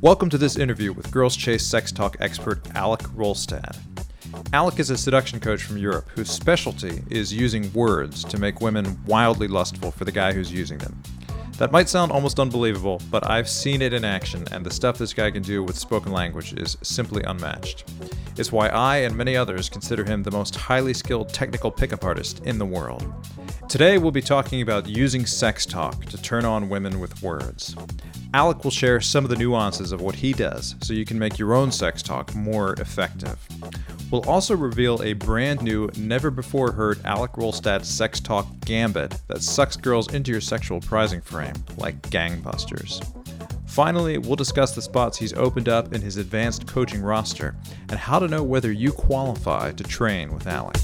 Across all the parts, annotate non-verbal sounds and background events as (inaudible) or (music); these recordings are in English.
Welcome to this interview with Girls Chase sex talk expert Alek Rolstad. Alek is a seduction coach from Europe whose specialty is using words to make women wildly lustful for the guy who's using them. That might sound almost unbelievable, but I've seen it in action, and the stuff this guy can do with spoken language is simply unmatched. It's why I and many others consider him the most highly skilled technical pickup artist in the world. Today, we'll be talking about using sex talk to turn on women with words. Alek will share some of the nuances of what he does so you can make your own sex talk more effective. We'll also reveal a brand new, never before heard Alek Rolstad sex talk gambit that sucks girls into your sexual prizing frame, like gangbusters. Finally, we'll discuss the spots he's opened up in his advanced coaching roster and how to know whether you qualify to train with Alek.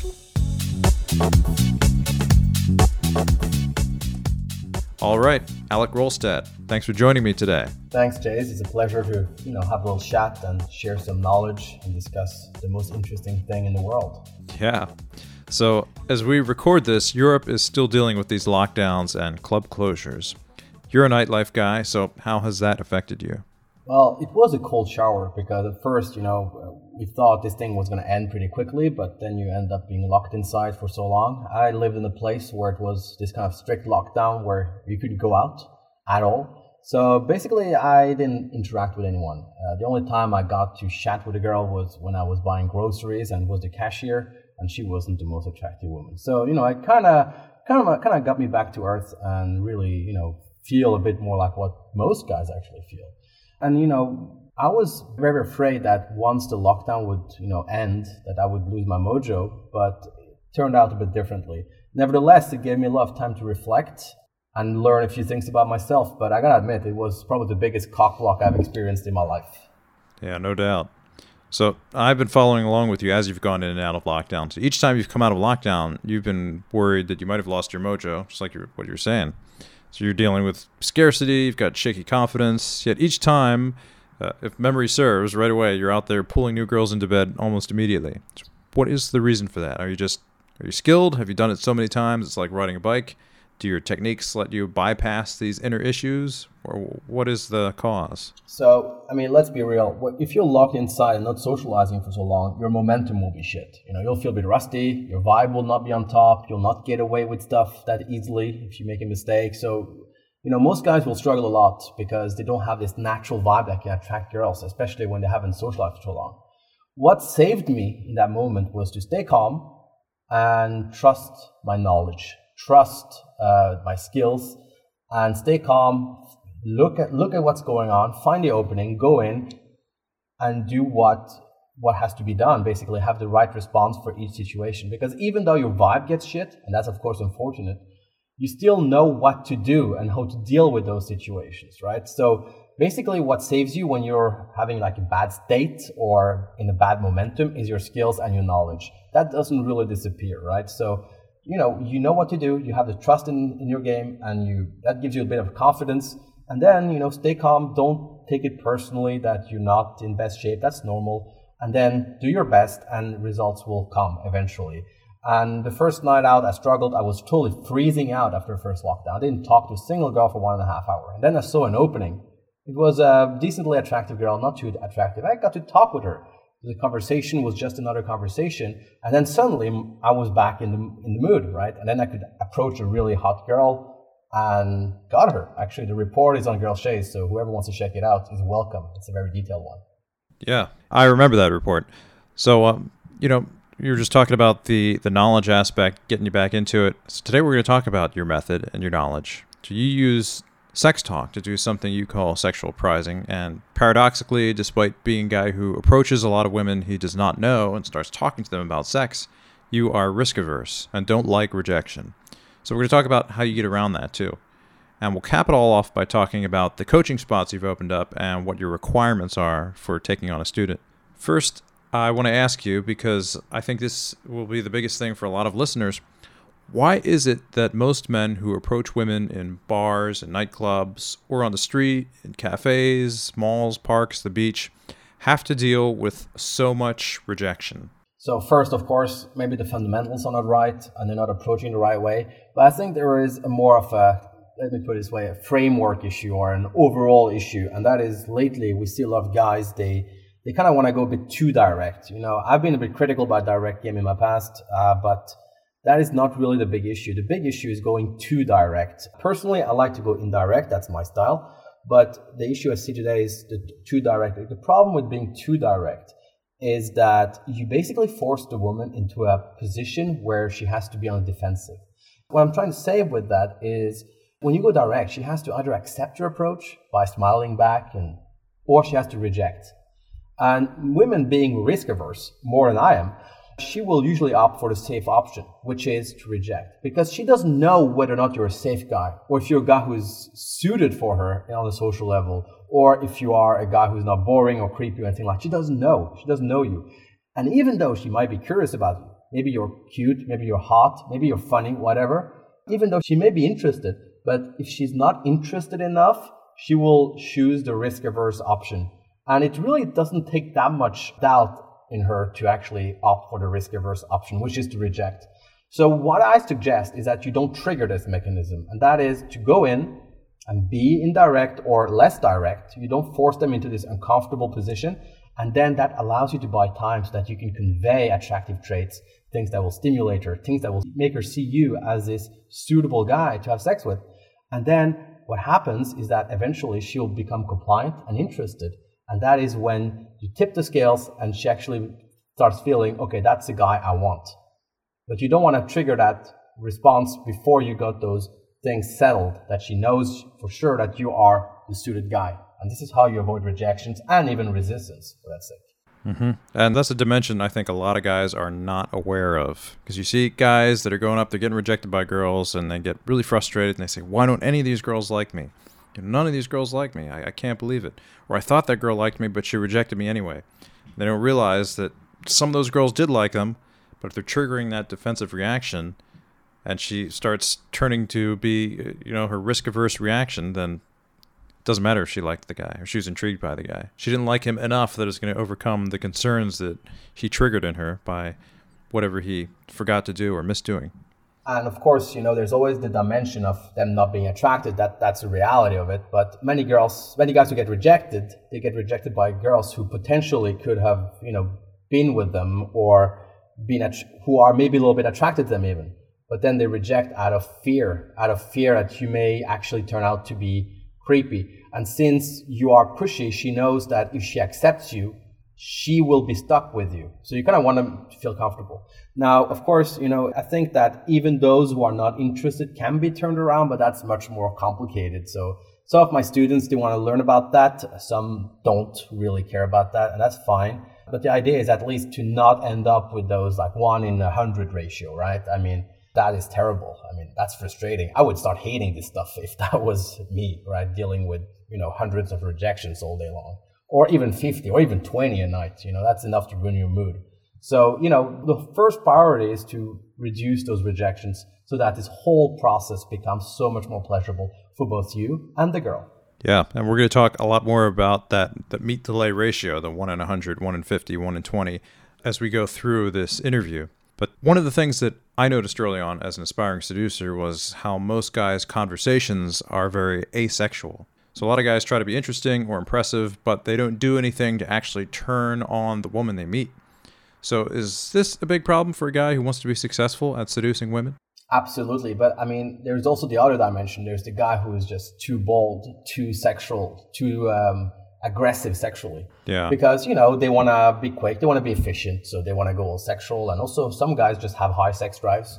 All right, Alek Rolstad, thanks for joining me today. Thanks, Chase. It's a pleasure to you know have a little chat and share some knowledge and discuss the most interesting thing in the world. Yeah. So as we record this, Europe is still dealing with these lockdowns and club closures. You're a nightlife guy, so how has that affected you? Well, it was a cold shower because at first, you know, we thought this thing was going to end pretty quickly, but then you end up being locked inside for so long. I lived in a place where it was this kind of strict lockdown where you couldn't go out at all. So basically, I didn't interact with anyone. Uh, the only time I got to chat with a girl was when I was buying groceries and was the cashier, and she wasn't the most attractive woman. So you know, it kind of, kind of, kind of got me back to earth and really, you know, feel a bit more like what most guys actually feel. And you know, I was very afraid that once the lockdown would, you know, end, that I would lose my mojo, but it turned out a bit differently. Nevertheless, it gave me a lot of time to reflect and learn a few things about myself. But I gotta admit, it was probably the biggest cockblock I've experienced in my life. Yeah, no doubt. So I've been following along with you as you've gone in and out of lockdown. So each time you've come out of lockdown, you've been worried that you might have lost your mojo, just like you're, what you're saying. So you're dealing with scarcity, you've got shaky confidence. Yet each time if memory serves, right away you're out there pulling new girls into bed almost immediately. What is the reason for that? Are you just are you skilled? Have you done it so many times? It's like riding a bike. Do your techniques let you bypass these inner issues, or what is the cause? So, I mean, let's be real. If you're locked inside and not socializing for so long, your momentum will be shit. You know, you'll feel a bit rusty. Your vibe will not be on top. You'll not get away with stuff that easily if you make a mistake. So, you know, most guys will struggle a lot because they don't have this natural vibe that can attract girls, especially when they haven't socialized for so long. What saved me in that moment was to stay calm and trust my knowledge, trust uh, my skills, and stay calm. Look at look at what's going on, find the opening, go in, and do what what has to be done. Basically, have the right response for each situation. Because even though your vibe gets shit, and that's of course unfortunate, you still know what to do and how to deal with those situations, right? So basically what saves you when you're having like a bad state or in a bad momentum is your skills and your knowledge. That doesn't really disappear, right? So, you know, you know what to do, you have the trust in, in your game and you that gives you a bit of confidence. And then, you know, stay calm, don't take it personally that you're not in best shape. That's normal. And then do your best and results will come eventually. And the first night out, I struggled. I was totally freezing out after the first lockdown. I didn't talk to a single girl for one and a half hour. And then I saw an opening. It was a decently attractive girl, not too attractive. I got to talk with her. The conversation was just another conversation. And then suddenly I was back in the, in the mood, right? And then I could approach a really hot girl and got her. Actually, the report is on Girl Chase, so whoever wants to check it out is welcome. It's a very detailed one. Yeah, I remember that report. So, um, you know, you were just talking about the the knowledge aspect, getting you back into it. So today we're going to talk about your method and your knowledge. So you use sex talk to do something you call sexual prizing, and paradoxically, despite being a guy who approaches a lot of women he does not know and starts talking to them about sex, you are risk averse and don't like rejection. So we're going to talk about how you get around that too. And we'll cap it all off by talking about the coaching spots you've opened up and what your requirements are for taking on a student. First, I want to ask you because I think this will be the biggest thing for a lot of listeners. Why is it that most men who approach women in bars and nightclubs or on the street, in cafes, malls, parks, the beach, have to deal with so much rejection? So, first, of course, maybe the fundamentals are not right and they're not approaching the right way. But I think there is a more of a let me put it this way, a framework issue or an overall issue. And that is lately we see a lot of guys, they, they kind of want to go a bit too direct. You know, I've been a bit critical about direct game in my past, uh, but that is not really the big issue. The big issue is going too direct. Personally, I like to go indirect. That's my style. But the issue I see today is the too direct. The problem with being too direct is that you basically force the woman into a position where she has to be on the defensive. What I'm trying to say with that is when you go direct, she has to either accept your approach by smiling back and or she has to reject. And women being risk averse more than I am, she will usually opt for the safe option, which is to reject, because she doesn't know whether or not you're a safe guy, or if you're a guy who's suited for her on a social level, or if you are a guy who's not boring or creepy or anything like. She doesn't know. She doesn't know you, and even though she might be curious about you, maybe you're cute, maybe you're hot, maybe you're funny, whatever. Even though she may be interested, but if she's not interested enough, she will choose the risk averse option. And it really doesn't take that much doubt in her to actually opt for the risk averse option, which is to reject. So what I suggest is that you don't trigger this mechanism, and that is to go in and be indirect or less direct. You don't force them into this uncomfortable position, and then that allows you to buy time so that you can convey attractive traits, things that will stimulate her, things that will make her see you as this suitable guy to have sex with. And then what happens is that eventually she'll become compliant and interested. And that is when you tip the scales and she actually starts feeling, okay, that's the guy I want. But you don't want to trigger that response before you got those things settled, that she knows for sure that you are the suited guy. And this is how you avoid rejections and even resistance, for that sake. Mm-hmm. And that's a dimension I think a lot of guys are not aware of. Because you see guys that are going up, they're getting rejected by girls, and they get really frustrated, and they say, Why don't any of these girls like me? None of these girls like me. I, I can't believe it. Or I thought that girl liked me, but she rejected me anyway. They don't realize that some of those girls did like them, but if they're triggering that defensive reaction, and she starts turning to be, you know, her risk averse reaction, then it doesn't matter if she liked the guy or she was intrigued by the guy. She didn't like him enough that it's going to overcome the concerns that he triggered in her by whatever he forgot to do or missed doing. And of course, you know, there's always the dimension of them not being attracted. That that's the reality of it. But many girls, many guys who get rejected, they get rejected by girls who potentially could have, you know, been with them or been at, who are maybe a little bit attracted to them even. But then they reject out of fear, out of fear that you may actually turn out to be creepy. And since you are pushy, she knows that if she accepts you, she will be stuck with you. So you kind of want to feel comfortable. Now, of course, you know, I think that even those who are not interested can be turned around, but that's much more complicated. So some of my students, they want to learn about that. Some don't really care about that, and that's fine. But the idea is at least to not end up with those like one in a hundred ratio, right? I mean, that is terrible. I mean, that's frustrating. I would start hating this stuff if (laughs) that was me, right? Dealing with, you know, hundreds of rejections all day long, or even 50 or even 20 a night. You know, that's enough to ruin your mood. So, you know, the first priority is to reduce those rejections so that this whole process becomes so much more pleasurable for both you and the girl. Yeah, and we're going to talk a lot more about that that meet to lay ratio, the 1 in 100, 1 in 50, 1 in 20 as we go through this interview. But one of the things that I noticed early on as an aspiring seducer was how most guys' conversations are very asexual. So a lot of guys try to be interesting or impressive, but they don't do anything to actually turn on the woman they meet. So is this a big problem for a guy who wants to be successful at seducing women? Absolutely, but I mean, there's also the other dimension. There's the guy who is just too bold, too sexual, too um, aggressive sexually. Yeah. Because, you know, they want to be quick, they want to be efficient, so they want to go all sexual. And also, some guys just have high sex drives.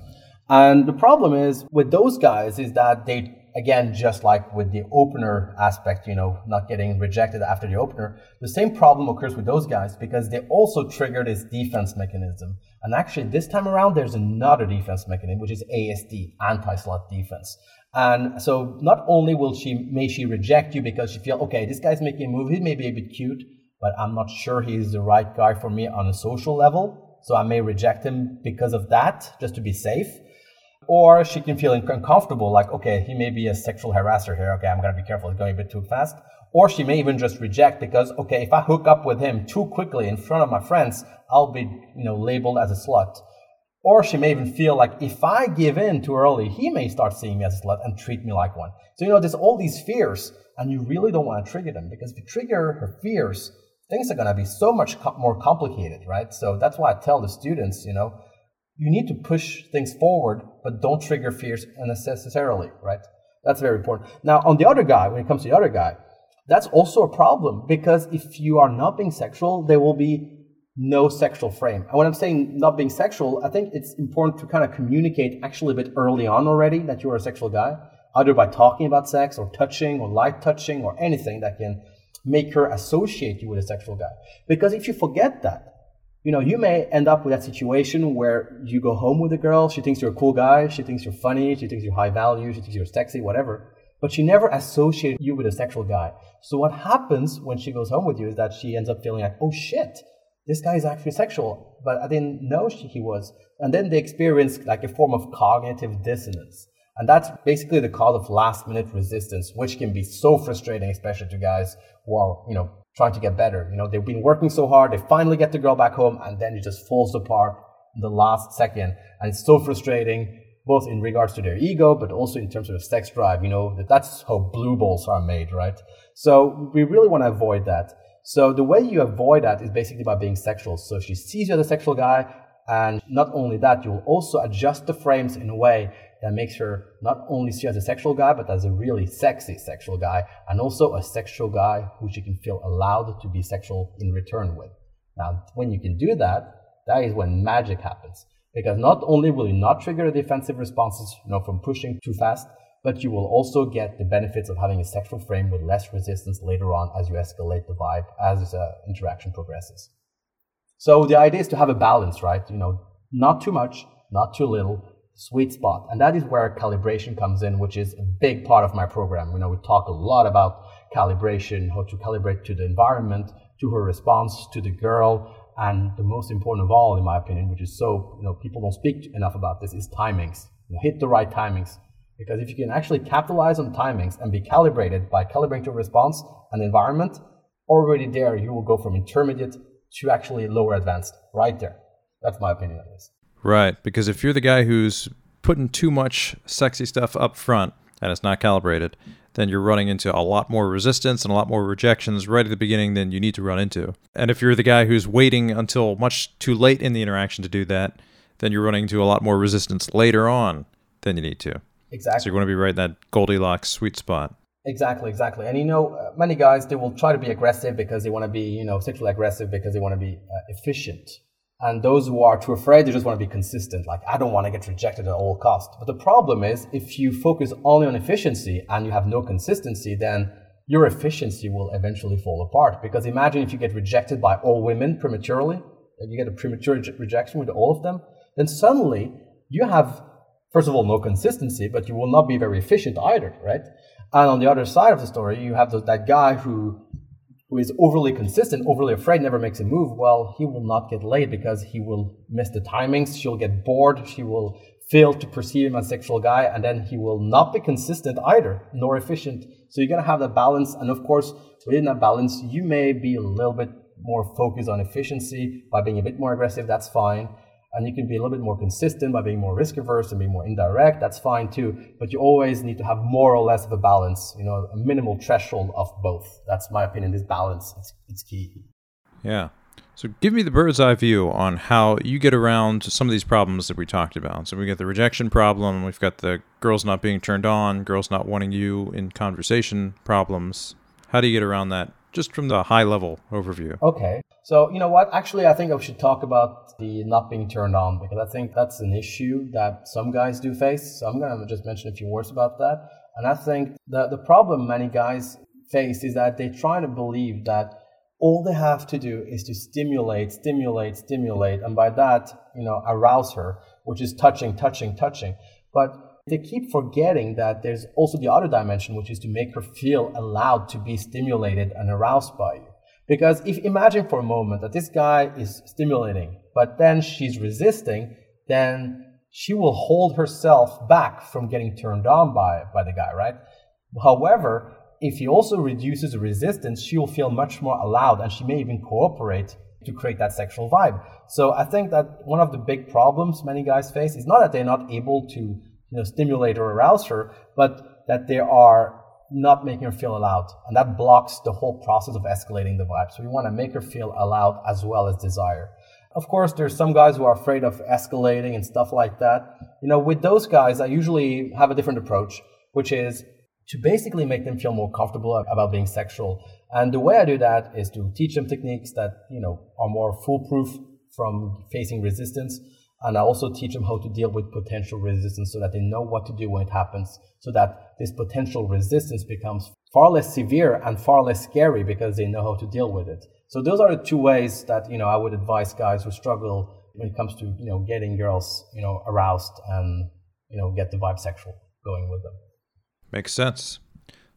And the problem is with those guys is that they, again, just like with the opener aspect, you know, not getting rejected after the opener, the same problem occurs with those guys because they also trigger this defense mechanism. And actually, this time around, there's another defense mechanism, which is ASD, anti-slut defense. And so not only will she may she reject you because she feel okay, this guy's making a move, he may be a bit cute, but I'm not sure he's the right guy for me on a social level. So I may reject him because of that, just to be safe. Or she can feel uncomfortable, like, okay, he may be a sexual harasser here. Okay, I'm gonna be careful, he's going a bit too fast. Or she may even just reject because, okay, if I hook up with him too quickly in front of my friends, I'll be, you know, labeled as a slut. Or she may even feel like if I give in too early, he may start seeing me as a slut and treat me like one. So, you know, there's all these fears, and you really don't want to trigger them because if you trigger her fears, things are going to be so much co- more complicated, right? So that's why I tell the students, you know, you need to push things forward, but don't trigger fears unnecessarily, right? That's very important. Now, on the other guy, when it comes to the other guy, that's also a problem because if you are not being sexual, there will be no sexual frame. And when I'm saying not being sexual, I think it's important to kind of communicate actually a bit early on already that you are a sexual guy, either by talking about sex or touching or light touching or anything that can make her associate you with a sexual guy. Because if you forget that, you know, you may end up with that situation where you go home with a girl, she thinks you're a cool guy, she thinks you're funny, she thinks you're high value, she thinks you're sexy, whatever, but she never associated you with a sexual guy. So what happens when she goes home with you is that she ends up feeling like, oh shit, this guy is actually sexual, but I didn't know she, he was. And then they experience like a form of cognitive dissonance. And that's basically the cause of last minute resistance, which can be so frustrating, especially to guys who are, you know, trying to get better. You know, they've been working so hard, they finally get the girl back home, and then it just falls apart in the last second. And it's so frustrating, both in regards to their ego, but also in terms of sex drive. You know, that that's how blue balls are made, right? So we really want to avoid that. So the way you avoid that is basically by being sexual. So she sees you as a sexual guy, and not only that, you'll also adjust the frames in a way that makes her not only see as a sexual guy, but as a really sexy sexual guy, and also a sexual guy who she can feel allowed to be sexual in return with. Now, when you can do that, that is when magic happens. Because not only will you not trigger defensive responses, you know, from pushing too fast, but you will also get the benefits of having a sexual frame with less resistance later on as you escalate the vibe as the interaction progresses. So the idea is to have a balance, right? You know, not too much, not too little, sweet spot. And that is where calibration comes in, which is a big part of my program. You know, we talk a lot about calibration, how to calibrate to the environment, to her response, to the girl, and the most important of all, in my opinion, which is so, you know, people don't speak enough about this, is timings. You know, hit the right timings. Because if you can actually capitalize on timings and be calibrated by calibrating to response and environment, already there you will go from intermediate to actually lower advanced right there. That's my opinion on this. Right, because if you're the guy who's putting too much sexy stuff up front and it's not calibrated, then you're running into a lot more resistance and a lot more rejections right at the beginning than you need to run into. And if you're the guy who's waiting until much too late in the interaction to do that, then you're running into a lot more resistance later on than you need to. Exactly. So you want to be right in that Goldilocks sweet spot. Exactly, exactly. And you know, uh, many guys they will try to be aggressive because they want to be, you know, sexually aggressive because they want to be uh, efficient. And those who are too afraid, they just want to be consistent. Like, I don't want to get rejected at all costs. But the problem is, if you focus only on efficiency and you have no consistency, then your efficiency will eventually fall apart. Because imagine if you get rejected by all women prematurely, and you get a premature rejection with all of them, then suddenly you have first of all, no consistency, but you will not be very efficient either, right? And on the other side of the story, you have that guy who who is overly consistent, overly afraid, never makes a move. Well, he will not get laid because he will miss the timings. She'll get bored. She will fail to perceive him as sexual guy, and then he will not be consistent either, nor efficient. So you're gonna have that balance, and of course, within that balance, you may be a little bit more focused on efficiency by being a bit more aggressive. That's fine and you can be a little bit more consistent by being more risk averse and being more indirect. That's fine too. But you always need to have more or less of a balance you know a minimal threshold of both. That's my opinion. This balance it's, it's key. Yeah. So give me the bird's eye view on how you get around some of these problems that we talked about. So we got the rejection problem we've got the girls not being turned on girls not wanting you in conversation problems. How do you get around that just from the high level overview okay so, you know what? Actually, I think I should talk about the not being turned on because I think that's an issue that some guys do face. So, I'm going to just mention a few words about that. And I think the, the problem many guys face is that they try to believe that all they have to do is to stimulate, stimulate, stimulate. And by that, you know, arouse her, which is touching, touching, touching. But they keep forgetting that there's also the other dimension, which is to make her feel allowed to be stimulated and aroused by you. Because if imagine for a moment that this guy is stimulating, but then she's resisting, then she will hold herself back from getting turned on by, by the guy, right? However, if he also reduces the resistance, she will feel much more allowed and she may even cooperate to create that sexual vibe. So I think that one of the big problems many guys face is not that they're not able to you know, stimulate or arouse her, but that they are not making her feel allowed. And that blocks the whole process of escalating the vibe. So we want to make her feel allowed as well as desire. Of course, there's some guys who are afraid of escalating and stuff like that. You know, with those guys, I usually have a different approach, which is to basically make them feel more comfortable about being sexual. And the way I do that is to teach them techniques that, you know, are more foolproof from facing resistance. And I also teach them how to deal with potential resistance so that they know what to do when it happens, so that this potential resistance becomes far less severe and far less scary because they know how to deal with it. So those are the two ways that, you know, I would advise guys who struggle when it comes to, you know, getting girls, you know, aroused and, you know, get the vibe sexual going with them. Makes sense.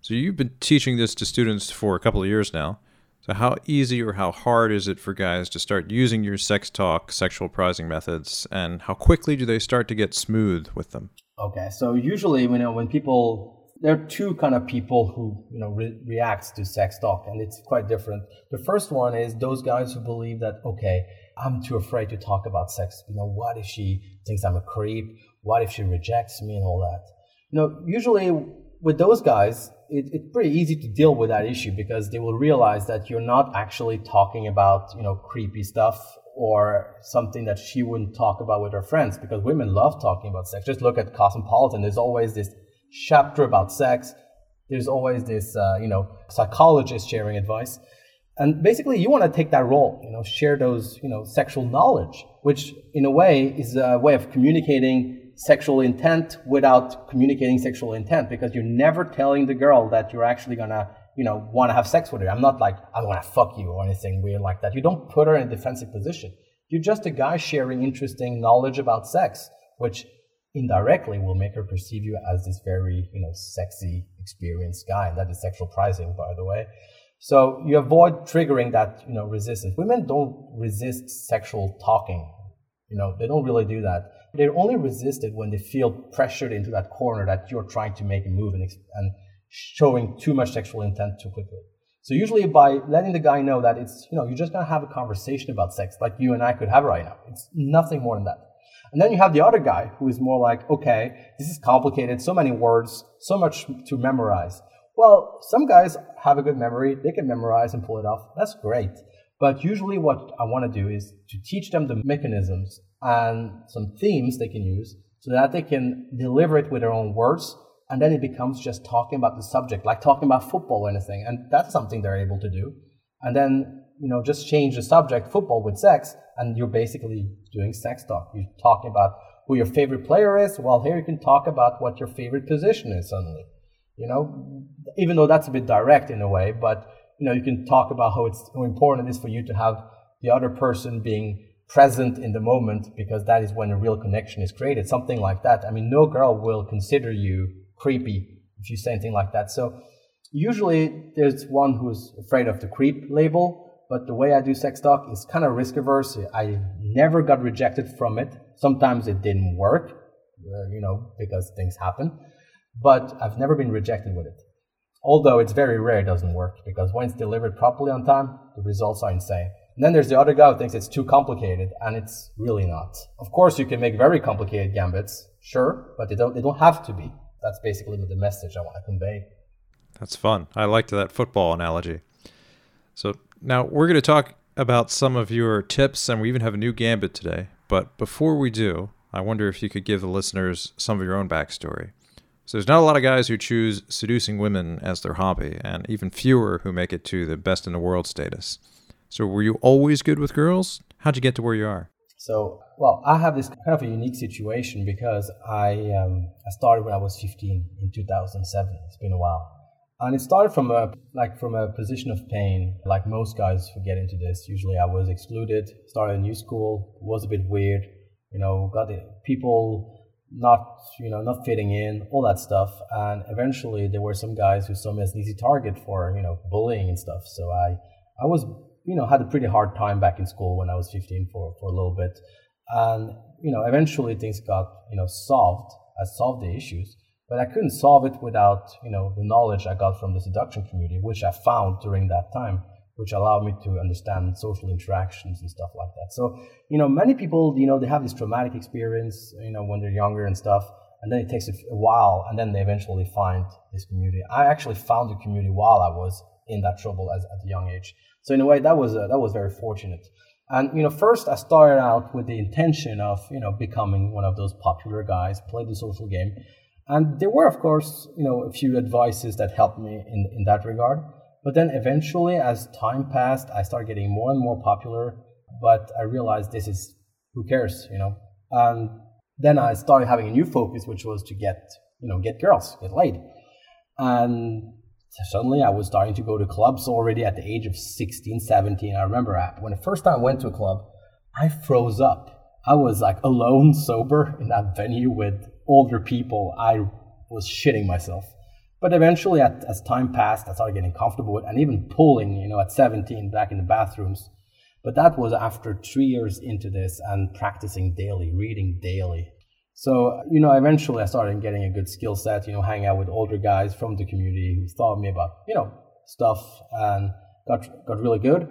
So you've been teaching this to students for a couple of years now. So how easy or how hard is it for guys to start using your sex talk, sexual prizing methods, and how quickly do they start to get smooth with them? Okay, so usually, you know, when people there are two kind of people who you know re- reacts to sex talk, and it's quite different. The first one is those guys who believe that okay, I'm too afraid to talk about sex. You know, what if she thinks I'm a creep? What if she rejects me and all that? You know, usually with those guys, it, it's pretty easy to deal with that issue because they will realize that you're not actually talking about you know creepy stuff or something that she wouldn't talk about with her friends because women love talking about sex. Just look at Cosmopolitan. There's always this chapter about sex. There's always this uh, you know psychologist sharing advice. And basically, you want to take that role, you know, share those, you know, sexual knowledge, which in a way is a way of communicating sexual intent without communicating sexual intent because you're never telling the girl that you're actually gonna you know want to have sex with her. I'm not like i want to fuck you or anything weird like that. You don't put her in a defensive position. You're just a guy sharing interesting knowledge about sex which indirectly will make her perceive you as this very you know sexy experienced guy. And that is sexual prizing, by the way. So you avoid triggering that you know resistance. Women don't resist sexual talking. You know they don't really do that they're only resisted when they feel pressured into that corner that you're trying to make a move and, and showing too much sexual intent too quickly. So usually by letting the guy know that it's, you know, you're just gonna have a conversation about sex like you and I could have right now. It's nothing more than that. And then you have the other guy who is more like, okay, this is complicated, so many words, so much to memorize. Well, some guys have a good memory, they can memorize and pull it off. That's great. But usually what I want to do is to teach them the mechanisms and some themes they can use so that they can deliver it with their own words and then it becomes just talking about the subject like talking about football or anything and that's something they're able to do. And then you know just change the subject football with sex and you're basically doing sex talk. You're talking about who your favorite player is well here you can talk about what your favorite position is suddenly you know? Even though that's a bit direct in a way but you know you can talk about how it's how important it is for you to have the other person being present in the moment because that is when a real connection is created. Something like that. I mean, no girl will consider you creepy if you say anything like that. So usually there's one who's afraid of the creep label, but the way I do sex talk is kind of risk averse. I never got rejected from it. Sometimes it didn't work, uh, you know, because things happen, but I've never been rejected with it. Although it's very rare it doesn't work because when it's delivered properly on time, the results are insane. And then there's the other guy who thinks it's too complicated, and it's really not. Of course, you can make very complicated gambits, sure, but they don't, they don't have to be. That's basically the message I want to convey. That's fun. I liked that football analogy. So now we're going to talk about some of your tips, and we even have a new gambit today. But before we do, I wonder if you could give the listeners some of your own backstory. So there's not a lot of guys who choose seducing women as their hobby, and even fewer who make it to the best in the world status. So were you always good with girls? How'd you get to where you are? So, well, I have this kind of a unique situation because I um, I started when I was 15 in 2007. It's been a while, and it started from a like from a position of pain. Like most guys who get into this, usually I was excluded. Started a new school, was a bit weird. You know, got the people not you know not fitting in, all that stuff. And eventually, there were some guys who saw me as an easy target for you know bullying and stuff. So I I was you know, had a pretty hard time back in school when I was 15 for, for a little bit. And, you know, eventually things got, you know, solved. I solved the issues, but I couldn't solve it without, you know, the knowledge I got from the seduction community, which I found during that time. Which allowed me to understand social interactions and stuff like that. So, you know, many people, you know, they have this traumatic experience, you know, when they're younger and stuff, and then it takes a while, and then they eventually find this community. I actually found the community while I was in that trouble as, at a young age. So in a way, that was uh, that was very fortunate. And you know, first I started out with the intention of you know becoming one of those popular guys, play the social game, and there were of course you know a few advices that helped me in in that regard. But then eventually, as time passed, I started getting more and more popular. But I realized this is who cares, you know. And then I started having a new focus, which was to get, you know, get girls, get laid. And suddenly I was starting to go to clubs already at the age of 16, 17. I remember uh, when the first time I went to a club, I froze up. I was like alone, (laughs) sober in that venue with older people. I was shitting myself. But eventually, at, as time passed, I started getting comfortable with and even pulling, you know, at 17 back in the bathrooms. But that was after three years into this and practicing daily, reading daily. So, you know, eventually I started getting a good skill set, you know, hanging out with older guys from the community who taught me about, you know, stuff and got, got really good.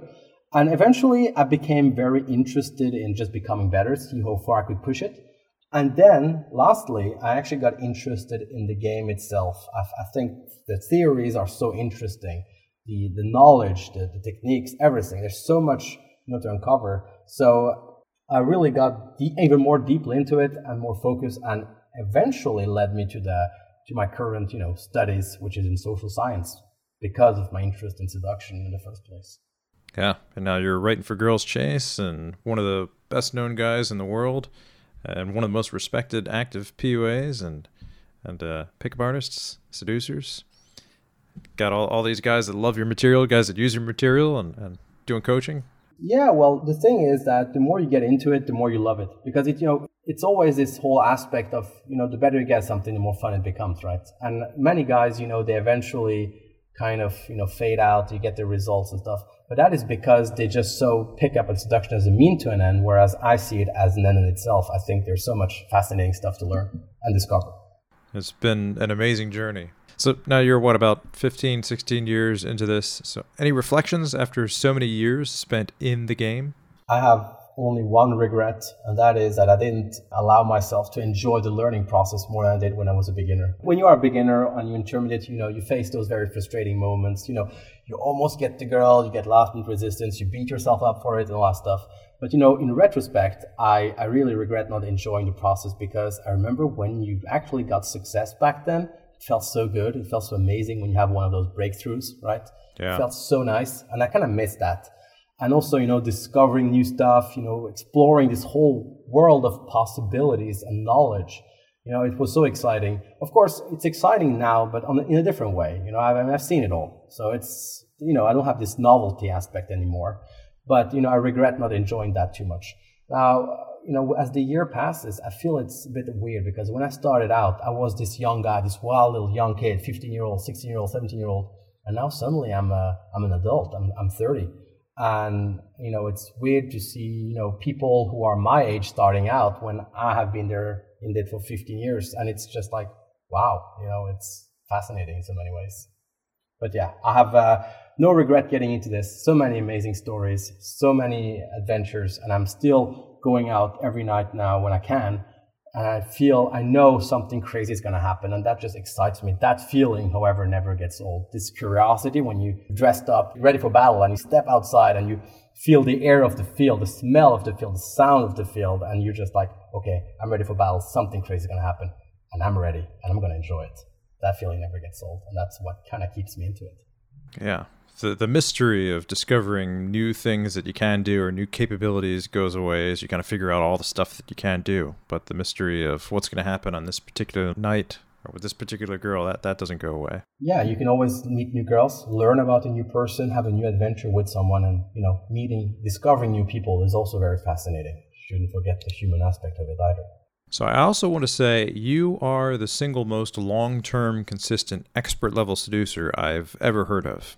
And eventually I became very interested in just becoming better, see how far I could push it. And then, lastly, I actually got interested in the game itself. I, I think the theories are so interesting, the, the knowledge, the, the techniques, everything. There's so much you know, to uncover. So I really got even more deeply into it and more focused, and eventually led me to the to my current you know studies, which is in social science, because of my interest in seduction in the first place. Yeah, and now you're writing for Girls Chase and one of the best known guys in the world and one of the most respected active PUAs and and uh, pickup artists, seducers. Got all, all these guys that love your material, guys that use your material and, and doing coaching. Yeah, well, the thing is that the more you get into it, the more you love it because it, you know, it's always this whole aspect of, you know, the better you get something, the more fun it becomes, right? And many guys, you know, they eventually kind of, you know, fade out, you get the results and stuff. But that is because they just so pick up a seduction as a mean to an end, whereas I see it as an end in itself. I think there's so much fascinating stuff to learn and discover. It's been an amazing journey. So now you're what about 15, 16 years into this. So any reflections after so many years spent in the game? I have only one regret, and that is that I didn't allow myself to enjoy the learning process more than I did when I was a beginner. When you are a beginner and you intermediate, you know, you face those very frustrating moments. You know, you almost get the girl, you get last minute resistance, you beat yourself up for it and all that stuff. But you know, in retrospect, I, I really regret not enjoying the process because I remember when you actually got success back then, it felt so good. It felt so amazing when you have one of those breakthroughs, right? Yeah. It felt so nice. And I kind of missed that and also you know discovering new stuff you know exploring this whole world of possibilities and knowledge. You know it was so exciting. Of course it's exciting now but on, in a different way. You know I've, I've seen it all. So it's you know i don't have this novelty aspect anymore. But you know i regret not enjoying that too much. Now you know as the year passes i feel it's a bit weird because when i started out i was this young guy this wild little young kid 15 year old 16 year old 17 year old and now suddenly i'm a, i'm an adult. I'm, I'm 30 and you know it's weird to see you know people who are my age starting out when i have been there in it for 15 years. And it's just like wow you know it's fascinating in so many ways. But yeah i have uh, no regret getting into this. So many amazing stories so many adventures and i'm still going out every night now when i can and I feel I know something crazy is going to happen, and that just excites me. That feeling, however, never gets old. This curiosity when you dressed up, ready for battle, and you step outside and you feel the air of the field, the smell of the field, the sound of the field, and you're just like, okay, I'm ready for battle. Something crazy is going to happen, and I'm ready, and I'm going to enjoy it. That feeling never gets old, and that's what kind of keeps me into it. Yeah, the the mystery of discovering new things that you can do or new capabilities goes away as you kind of figure out all the stuff that you can do. But the mystery of what's going to happen on this particular night or with this particular girl that that doesn't go away. Yeah, you can always meet new girls, learn about a new person, have a new adventure with someone, and you know, meeting, discovering new people is also very fascinating. Shouldn't forget the human aspect of it either. So I also want to say you are the single most long-term, consistent, expert level seducer I've ever heard of.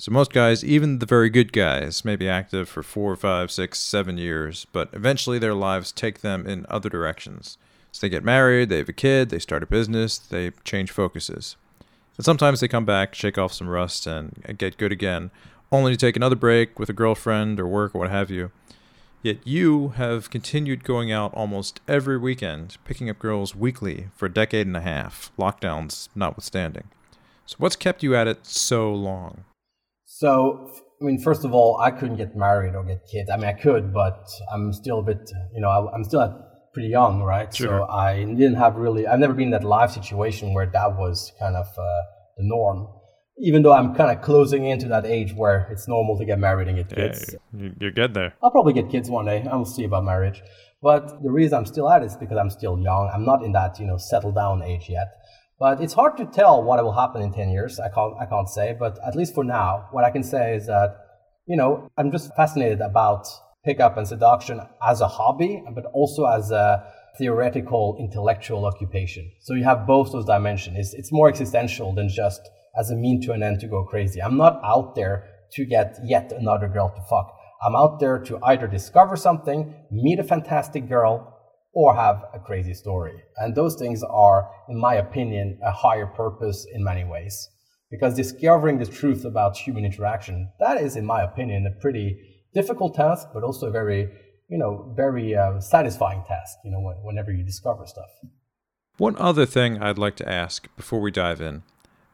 So most guys, even the very good guys, may be active for four, five, six, seven years, but eventually their lives take them in other directions. So they get married, they have a kid, they start a business, they change focuses. And sometimes they come back, shake off some rust, and get good again. only to take another break with a girlfriend or work or what have you. Yet you have continued going out almost every weekend, picking up girls weekly for a decade and a half, lockdowns notwithstanding. So, what's kept you at it so long? So, I mean, first of all, I couldn't get married or get kids. I mean, I could, but I'm still a bit, you know, I, am still pretty young, right? Sure. So I didn't have really, I've never been in that life situation where that was kind of uh, the norm. Even though I'm kind of closing into that age where it's normal to get married and get kids. Yeah, you're good there. I'll probably get kids one day. I will see about marriage. But the reason I'm still at it is because I'm still young. I'm not in that, you know, settle down age yet. But it's hard to tell what will happen in 10 years. I can't, I can't say, but at least for now, what I can say is that, you know, I'm just fascinated about pickup and seduction as a hobby, but also as a theoretical intellectual occupation. So you have both those dimensions. It's, it's more existential than just as a mean to an end to go crazy. I'm not out there to get yet another girl to fuck. I'm out there to either discover something, meet a fantastic girl, or have a crazy story. And those things are, in my opinion, a higher purpose in many ways. Because discovering the truth about human interaction, that is, in my opinion, a pretty difficult task, but also a very, you know, very uh, satisfying task, you know, whenever you discover stuff. One other thing I'd like to ask before we dive in.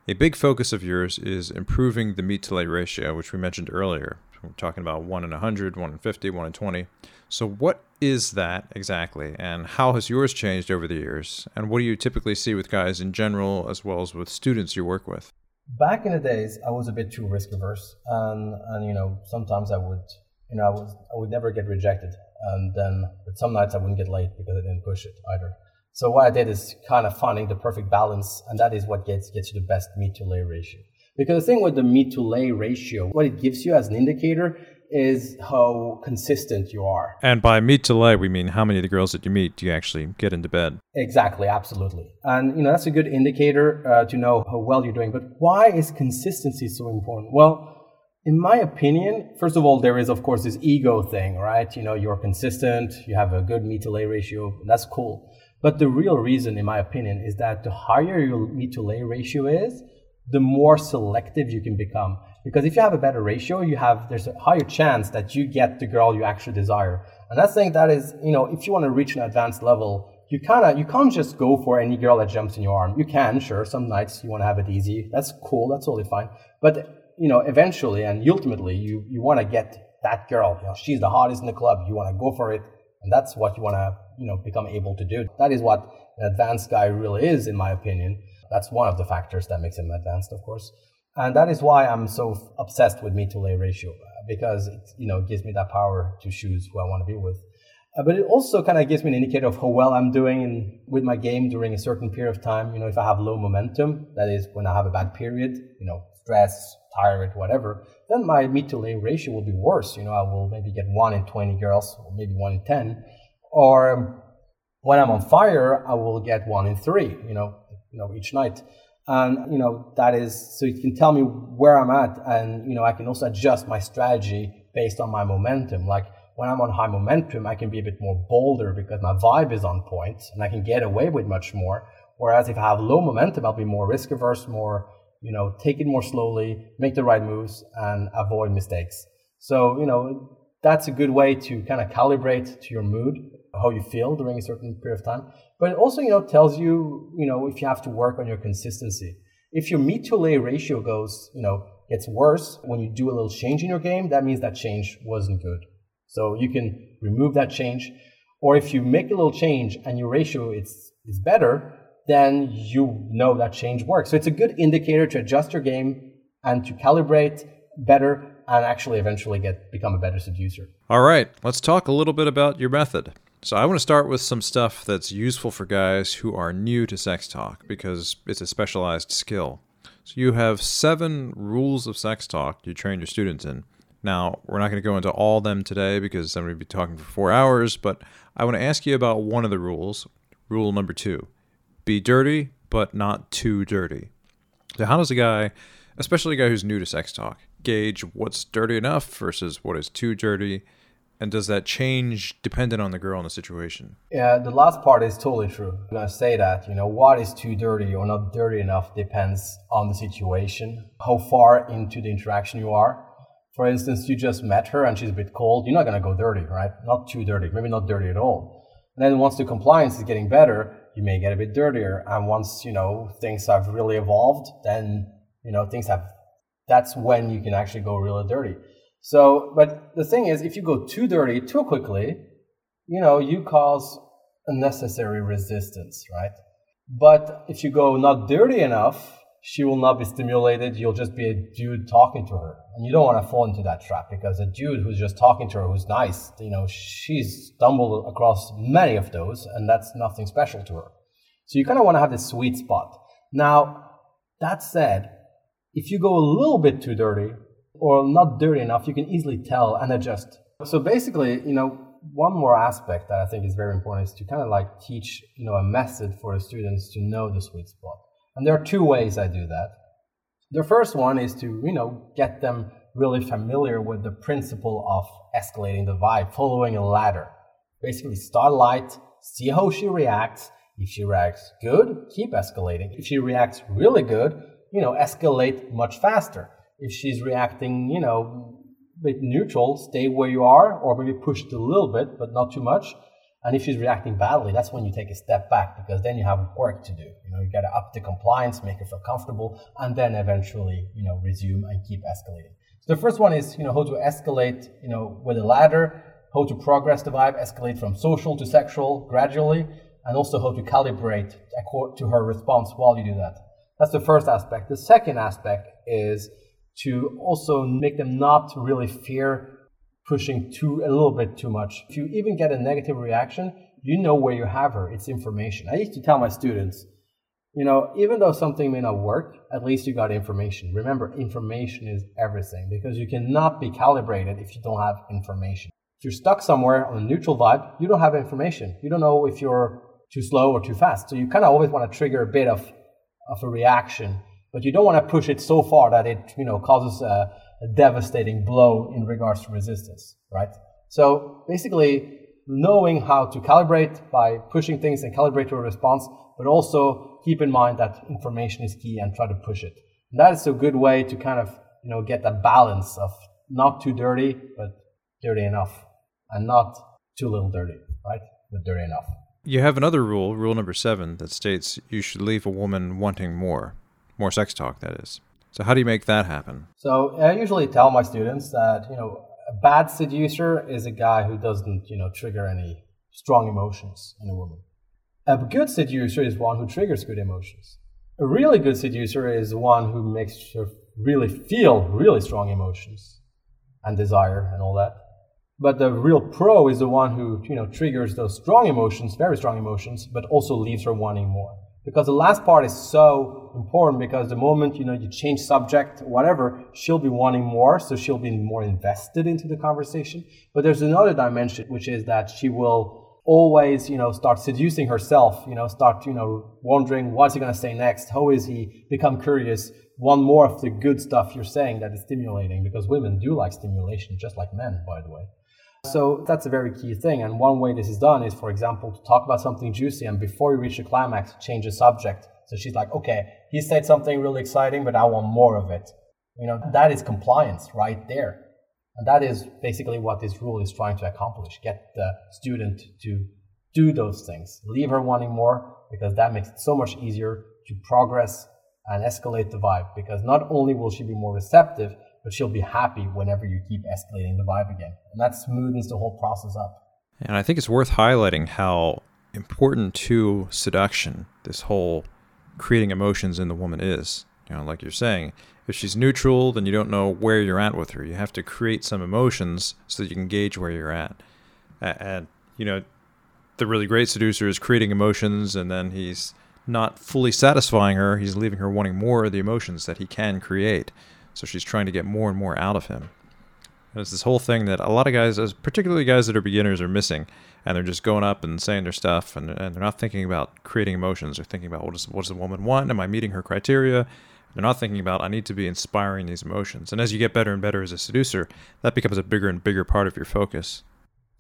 A big focus of yours is improving the meet to lay ratio, which we mentioned earlier. We're talking about 1 in 100, 1 in 50, 1 in 20. So, what is that exactly, and how has yours changed over the years? And what do you typically see with guys in general, as well as with students you work with? Back in the days, I was a bit too risk averse, and and you know sometimes I would you know I was I would never get rejected, and then some nights I wouldn't get late because I didn't push it either. So what I did is kind of finding the perfect balance, and that is what gets gets you the best meet to lay ratio. Because the thing with the meet to lay ratio, what it gives you as an indicator is how consistent you are. And by meet to lay, we mean how many of the girls that you meet do you actually get into bed? Exactly, absolutely. And you know that's a good indicator uh, to know how well you're doing. But why is consistency so important? Well, in my opinion, first of all, there is of course this ego thing, right? You know, you're consistent, you have a good meet to lay ratio, that's cool. But the real reason, in my opinion, is that the higher your meet to lay ratio is, the more selective you can become. Because if you have a better ratio, you have there's a higher chance that you get the girl you actually desire. And that's saying that is, you know, if you want to reach an advanced level, you kind of you can't just go for any girl that jumps in your arm. You can, sure, some nights you want to have it easy. That's cool. That's totally fine. But you know, eventually and ultimately, you you want to get that girl. You know, she's the hottest in the club. You want to go for it, and that's what you want to you know become able to do. That is what an advanced guy really is, in my opinion. That's one of the factors that makes him advanced, of course. And that is why I'm so obsessed with meet to lay ratio because it you know gives me that power to choose who I want to be with. Uh, but it also kind of gives me an indicator of how well I'm doing in, with my game during a certain period of time. You know, if I have low momentum, that is when I have a bad period, you know, stress, tired, whatever, then my meet to lay ratio will be worse. You know, I will maybe get one in 20 girls, or maybe one in 10. Or when I'm on fire, I will get one in three, you know, you know, each night and you know that is so you can tell me where i'm at and you know i can also adjust my strategy based on my momentum. Like when i'm on high momentum i can be a bit more bolder because my vibe is on point and i can get away with much more. Whereas if i have low momentum i'll be more risk averse more you know take it more slowly make the right moves and avoid mistakes. So you know that's a good way to kind of calibrate to your mood how you feel during a certain period of time. But it also, you know, tells you, you know, if you have to work on your consistency. If your meet to lay ratio goes, you know, gets worse when you do a little change in your game, that means that change wasn't good. So you can remove that change. Or if you make a little change and your ratio is, is better, then you know that change works. So it's a good indicator to adjust your game and to calibrate better and actually eventually get become a better seducer. All right, let's talk a little bit about your method. So, I want to start with some stuff that's useful for guys who are new to sex talk because it's a specialized skill. So, you have seven rules of sex talk you train your students in. Now, we're not going to go into all of them today because I'm going to be talking for four hours, but I want to ask you about one of the rules. Rule number two be dirty, but not too dirty. So, how does a guy, especially a guy who's new to sex talk, gauge what's dirty enough versus what is too dirty? And does that change dependent on the girl and the situation? Yeah, the last part is totally true. I'm say that, you know, what is too dirty or not dirty enough depends on the situation, how far into the interaction you are. For instance, you just met her and she's a bit cold. You're not going to go dirty, right? Not too dirty, maybe not dirty at all. And then once the compliance is getting better, you may get a bit dirtier. And once, you know, things have really evolved, then, you know, things have, that's when you can actually go really dirty. So, but the thing is, if you go too dirty too quickly, you know, you cause unnecessary resistance, right? But if you go not dirty enough, she will not be stimulated. You'll just be a dude talking to her. And you don't want to fall into that trap because a dude who's just talking to her, who's nice, you know, she's stumbled across many of those and that's nothing special to her. So you kind of want to have this sweet spot. Now, that said, if you go a little bit too dirty or not dirty enough, you can easily tell and adjust. So basically, you know, one more aspect that I think is very important is to kind of like teach, you know, a method for the students to know the sweet spot. And there are two ways I do that. The first one is to, you know, get them really familiar with the principle of escalating the vibe, following a ladder. Basically, start light, see how she reacts. If she reacts good, keep escalating. If she reacts really good, you know, escalate much faster. If she's reacting, you know, a bit neutral, stay where you are, or maybe push it a little bit, but not too much. And if she's reacting badly, that's when you take a step back because then you have work to do. You know, you got to up the compliance, make her feel comfortable, and then eventually, you know, resume and keep escalating. So the first one is, you know, how to escalate, you know, with a ladder, how to progress the vibe, escalate from social to sexual gradually, and also how to calibrate to her response while you do that. That's the first aspect. The second aspect is to also make them not really fear pushing too a little bit too much. If you even get a negative reaction, you know where you have her. It's information. I used to tell my students, you know, even though something may not work, at least you got information. Remember, information is everything because you cannot be calibrated if you don't have information. If you're stuck somewhere on a neutral vibe, you don't have information. You don't know if you're too slow or too fast. So you kind of always want to trigger a bit of, of a reaction, but you don't want to push it so far that it, you know, causes a, a devastating blow in regards to resistance, right? So basically, knowing how to calibrate by pushing things and calibrate your response, but also keep in mind that information is key and try to push it. And that is a good way to kind of you know get that balance of not too dirty, but dirty enough, and not too little dirty, right? But dirty enough. You have another rule, rule number seven, that states you should leave a woman wanting more, more sex talk, that is. So how do you make that happen? So I usually tell my students that you know a bad seducer is a guy who doesn't you know trigger any strong emotions in a woman. A good seducer is one who triggers good emotions. A really good seducer is one who makes her really feel really strong emotions and desire and all that. But the real pro is the one who you know triggers those strong emotions, very strong emotions, but also leaves her wanting more because the last part is so important because the moment you know you change subject whatever she'll be wanting more so she'll be more invested into the conversation. But there's another dimension which is that she will always you know start seducing herself you know start you know wondering what's he going to say next how is he become curious. Want more of the good stuff you're saying that is stimulating because women do like stimulation just like men by the way so that's a very key thing. And one way this is done is, for example, to talk about something juicy and before you reach the climax, change the subject. So she's like, okay, he said something really exciting, but I want more of it. You know, that is compliance right there. And that is basically what this rule is trying to accomplish get the student to do those things, leave her wanting more, because that makes it so much easier to progress and escalate the vibe. Because not only will she be more receptive, but she'll be happy whenever you keep escalating the vibe again. And that smoothens the whole process up. And I think it's worth highlighting how important to seduction this whole creating emotions in the woman is. You know, like you're saying, if she's neutral, then you don't know where you're at with her. You have to create some emotions so that you can gauge where you're at. And, you know, the really great seducer is creating emotions and then he's not fully satisfying her. He's leaving her wanting more of the emotions that he can create. So she's trying to get more and more out of him. And it's this whole thing that a lot of guys, particularly guys that are beginners, are missing. And they're just going up and saying their stuff, and, and they're not thinking about creating emotions. They're thinking about what does, what does the woman want? Am I meeting her criteria? They're not thinking about, I need to be inspiring these emotions. And as you get better and better as a seducer, that becomes a bigger and bigger part of your focus.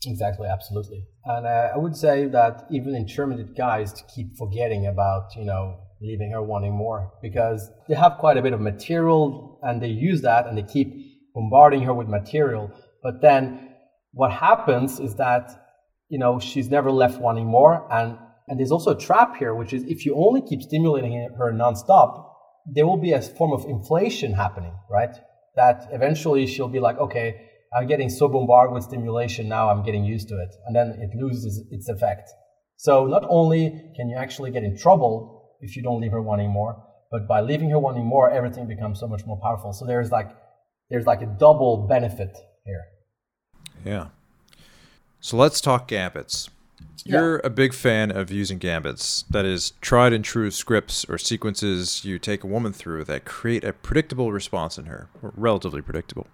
Exactly, absolutely. And uh, I would say that even intermediate guys keep forgetting about, you know, leaving her wanting more because they have quite a bit of material and they use that and they keep bombarding her with material. But then what happens is that, you know, she's never left wanting more. And, and there's also a trap here, which is if you only keep stimulating her nonstop, there will be a form of inflation happening, right? That eventually she'll be like, okay, I'm getting so bombarded with stimulation now, I'm getting used to it. And then it loses its effect. So not only can you actually get in trouble if you don't leave her wanting more, but by leaving her wanting more, everything becomes so much more powerful. So there's like there's like a double benefit here. Yeah. So let's talk gambits. You're yeah. a big fan of using gambits, that is, tried and true scripts or sequences you take a woman through that create a predictable response in her, or relatively predictable.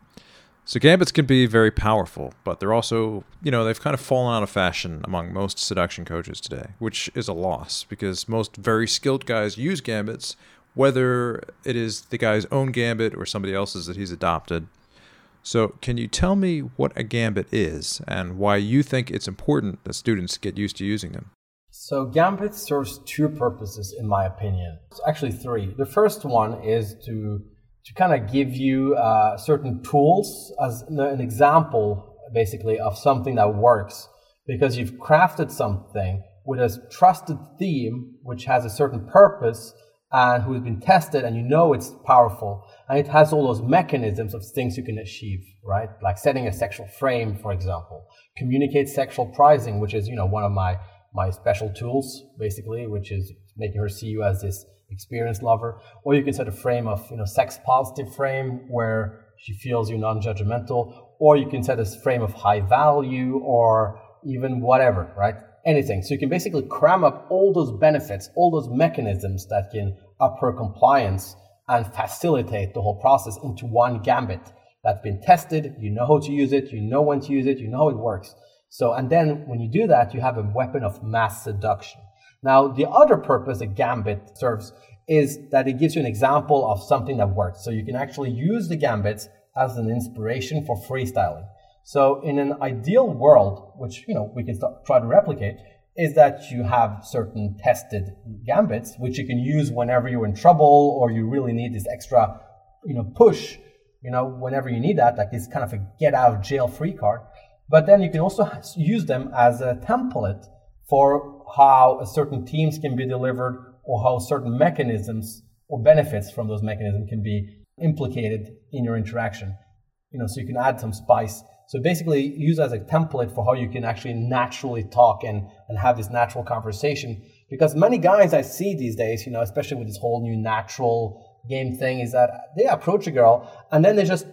So gambits can be very powerful, but they're also, you know, they've kind of fallen out of fashion among most seduction coaches today, which is a loss because most very skilled guys use gambits, whether it is the guy's own gambit or somebody else's that he's adopted. So, can you tell me what a gambit is and why you think it's important that students get used to using them? So, gambit serves two purposes, in my opinion. It's actually three. The first one is to to kind of give you uh, certain tools as an example, basically, of something that works. Because you've crafted something with a trusted theme which has a certain purpose and who's been tested and you know it's powerful. And it has all those mechanisms of things you can achieve right? Like setting a sexual frame for example. Communicate sexual prizing which is you know one of my my special tools basically which is making her see you as this experienced lover, or you can set a frame of you know sex positive frame where she feels you're non-judgmental, or you can set a frame of high value or even whatever, right? Anything. So you can basically cram up all those benefits, all those mechanisms that can up her compliance and facilitate the whole process into one gambit that's been tested. You know how to use it. You know when to use it. You know how it works. So, and then when you do that, you have a weapon of mass seduction. Now, the other purpose a gambit serves is that it gives you an example of something that works. So you can actually use the gambits as an inspiration for freestyling. So in an ideal world, which you know we can start, try to replicate, is that you have certain tested gambits which you can use whenever you're in trouble or you really need this extra, you know, push. You know, whenever you need that, like this kind of a get out of jail free card. But then you can also use them as a template for how certain teams can be delivered or how certain mechanisms or benefits from those mechanisms can be implicated in your interaction. You know, so you can add some spice. So basically use as a template for how you can actually naturally talk and, and have this natural conversation. Because many guys I see these days, you know, especially with this whole new natural game thing, is that they approach a girl and then they just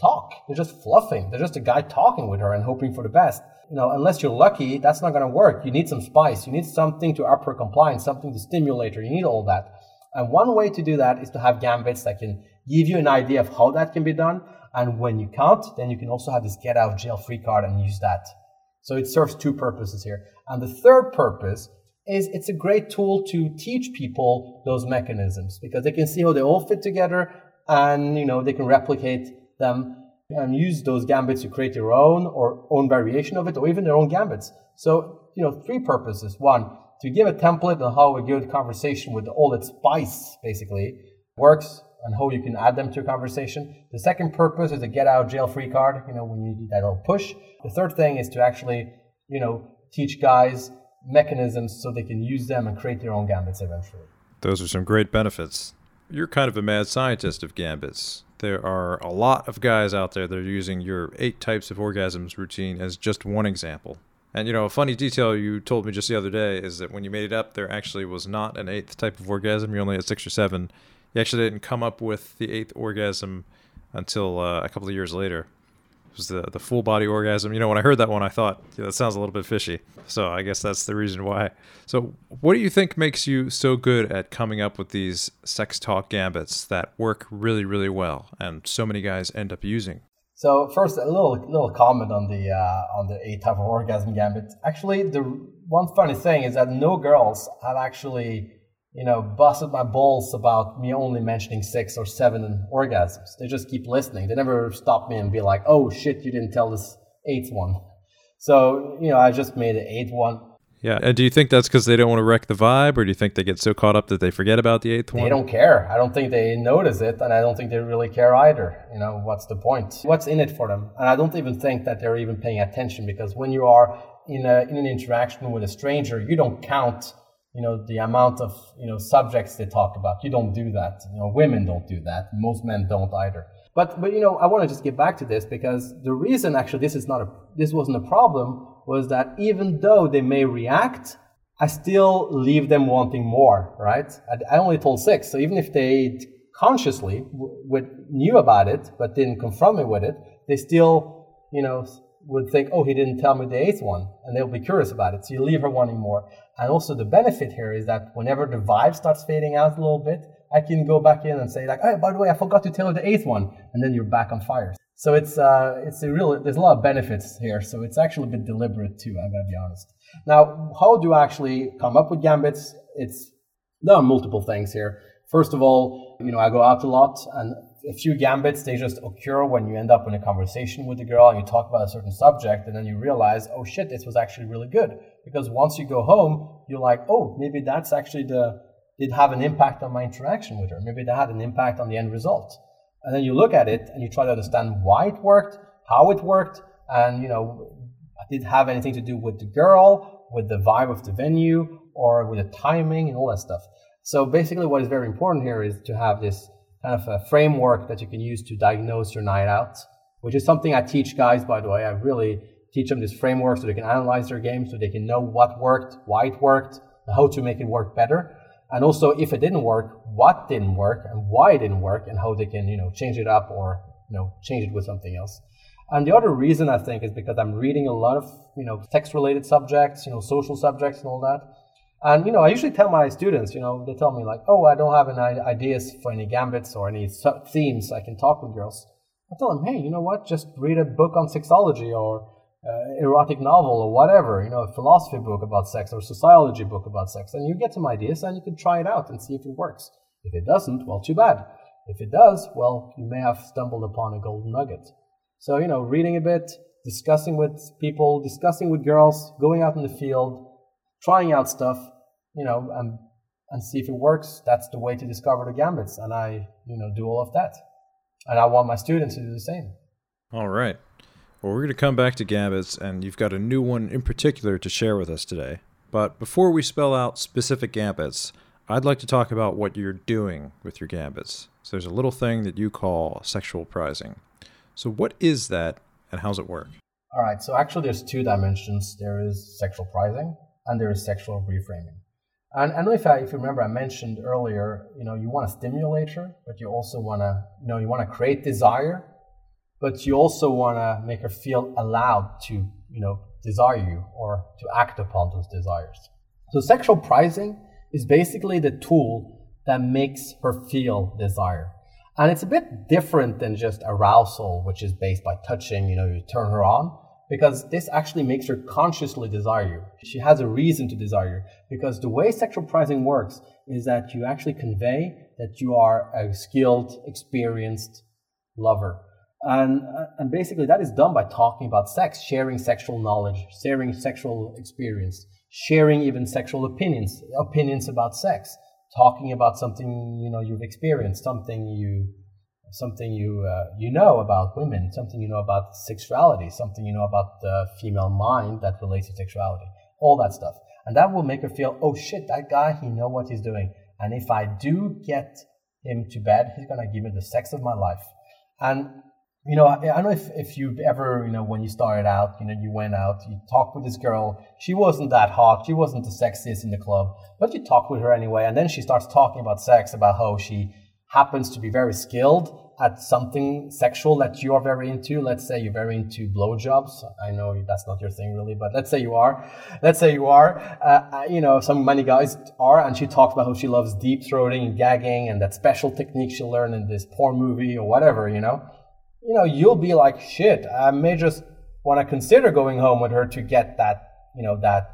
talk. They're just fluffing. They're just a guy talking with her and hoping for the best you know, unless you're lucky, that's not going to work. You need some spice. You need something to upper compliance, something to stimulate her. You need all that. And one way to do that is to have gambits that can give you an idea of how that can be done. And when you can't, then you can also have this get out of jail free card and use that. So it serves two purposes here. And the third purpose is it's a great tool to teach people those mechanisms because they can see how they all fit together and you know they can replicate them and use those gambits to create their own or own variation of it or even their own gambits. So, you know, three purposes. One, to give a template on how a good conversation with all its spice basically works and how you can add them to a conversation. The second purpose is a get out jail free card, you know, when you need that little push. The third thing is to actually, you know, teach guys mechanisms so they can use them and create their own gambits eventually. Those are some great benefits. You're kind of a mad scientist of gambits there are a lot of guys out there that are using your eight types of orgasms routine as just one example. And you know, a funny detail you told me just the other day is that when you made it up, there actually was not an eighth type of orgasm. You only had six or seven. You actually didn't come up with the eighth orgasm until uh, a couple of years later was the the full body orgasm. You know, when I heard that one, I thought yeah, that sounds a little bit fishy. So I guess that's the reason why. So, what do you think makes you so good at coming up with these sex talk gambits that work really, really well, and so many guys end up using? So first, a little little comment on the uh, on the eight type of orgasm gambit. Actually, the one funny thing is that no girls have actually you know, busted my balls about me only mentioning six or seven orgasms. They just keep listening. They never stop me and be like, oh shit, you didn't tell this eighth one. So, you know, I just made an eighth one. Yeah. And do you think that's because they don't want to wreck the vibe, or do you think they get so caught up that they forget about the eighth one? They don't care. I don't think they notice it, and I don't think they really care either. You know, what's the point? What's in it for them? And I don't even think that they're even paying attention because when you are in, a, in an interaction with a stranger, you don't count you know the amount of you know subjects they talk about. You don't do that. You know women don't do that. Most men don't either. But but you know i want to just get back to this because the reason actually this is not a this wasn't a problem was that even though they may react i still leave them wanting more right? I, I only told six. So even if they consciously w- would knew about it but didn't confront me with it they still you know would think, oh, he didn't tell me the eighth one, and they'll be curious about it. So you leave her wanting more. And also the benefit here is that whenever the vibe starts fading out a little bit, I can go back in and say like, oh, by the way, I forgot to tell you the eighth one, and then you're back on fire. So it's uh, it's a real. There's a lot of benefits here. So it's actually a bit deliberate too. I gotta be honest. Now, how do I actually come up with gambits? It's there are multiple things here. First of all, you know, I go out a lot, and a few gambits they just occur when you end up in a conversation with the girl and you talk about a certain subject and then you realize oh shit this was actually really good. Because once you go home you're like oh maybe that's actually the did have an impact on my interaction with her. Maybe that had an impact on the end result. And then you look at it and you try to understand why it worked how it worked and you know did have anything to do with the girl with the vibe of the venue or with the timing and all that stuff. So basically what is very important here is to have this kind of a framework that you can use to diagnose your night out, which is something I teach guys, by the way. I really teach them this framework so they can analyze their game, so they can know what worked, why it worked, how to make it work better. And also, if it didn't work, what didn't work and why it didn't work, and how they can, you know, change it up or, you know, change it with something else. And the other reason I think is because I'm reading a lot of, you know, text related subjects, you know, social subjects and all that. And you know, I usually tell my students, you know, they tell me like, "Oh, I don't have any ideas for any gambits or any themes I can talk with girls." I tell them, "Hey, you know what? Just read a book on sexology or uh, erotic novel or whatever, you know, a philosophy book about sex or sociology book about sex, and you get some ideas and you can try it out and see if it works. If it doesn't, well, too bad. If it does, well, you may have stumbled upon a golden nugget. So, you know, reading a bit, discussing with people, discussing with girls, going out in the field, trying out stuff, you know, and and see if it works. That's the way to discover the gambits, and I, you know, do all of that. And I want my students to do the same. All right. Well, we're going to come back to gambits, and you've got a new one in particular to share with us today. But before we spell out specific gambits, I'd like to talk about what you're doing with your gambits. So there's a little thing that you call sexual prizing. So what is that, and how's it work? All right. So actually, there's two dimensions. There is sexual prizing, and there is sexual reframing. And I know if, I, if you remember, I mentioned earlier, you know, you want to stimulate her, but you also want to, you know, you want to create desire, but you also want to make her feel allowed to, you know, desire you or to act upon those desires. So sexual prizing is basically the tool that makes her feel desire. And it's a bit different than just arousal, which is based by touching, you know, you turn her on because this actually makes her consciously desire you. She has a reason to desire you because the way sexual prizing works is that you actually convey that you are a skilled, experienced lover. And, uh, and basically that is done by talking about sex, sharing sexual knowledge, sharing sexual experience, sharing even sexual opinions, opinions about sex, talking about something, you know, you've experienced, something you something you uh, you know about women, something you know about sexuality, something you know about the female mind that relates to sexuality, all that stuff, and that will make her feel, oh shit, that guy, he know what he's doing, and if I do get him to bed, he's gonna give me the sex of my life, and you know, I, I don't know if, if you've ever, you know, when you started out, you know, you went out, you talked with this girl. She wasn't that hot. She wasn't the sexiest in the club, but you talked with her anyway. And then she starts talking about sex, about how she happens to be very skilled at something sexual that you are very into, let's say you're very into blowjobs. I know that's not your thing really, but let's say you are. Let's say you are. Uh, you know, some many guys are, and she talks about how she loves deep throating and gagging and that special technique she learned in this porn movie or whatever. You know, you know, you'll be like, shit. I may just want to consider going home with her to get that, you know, that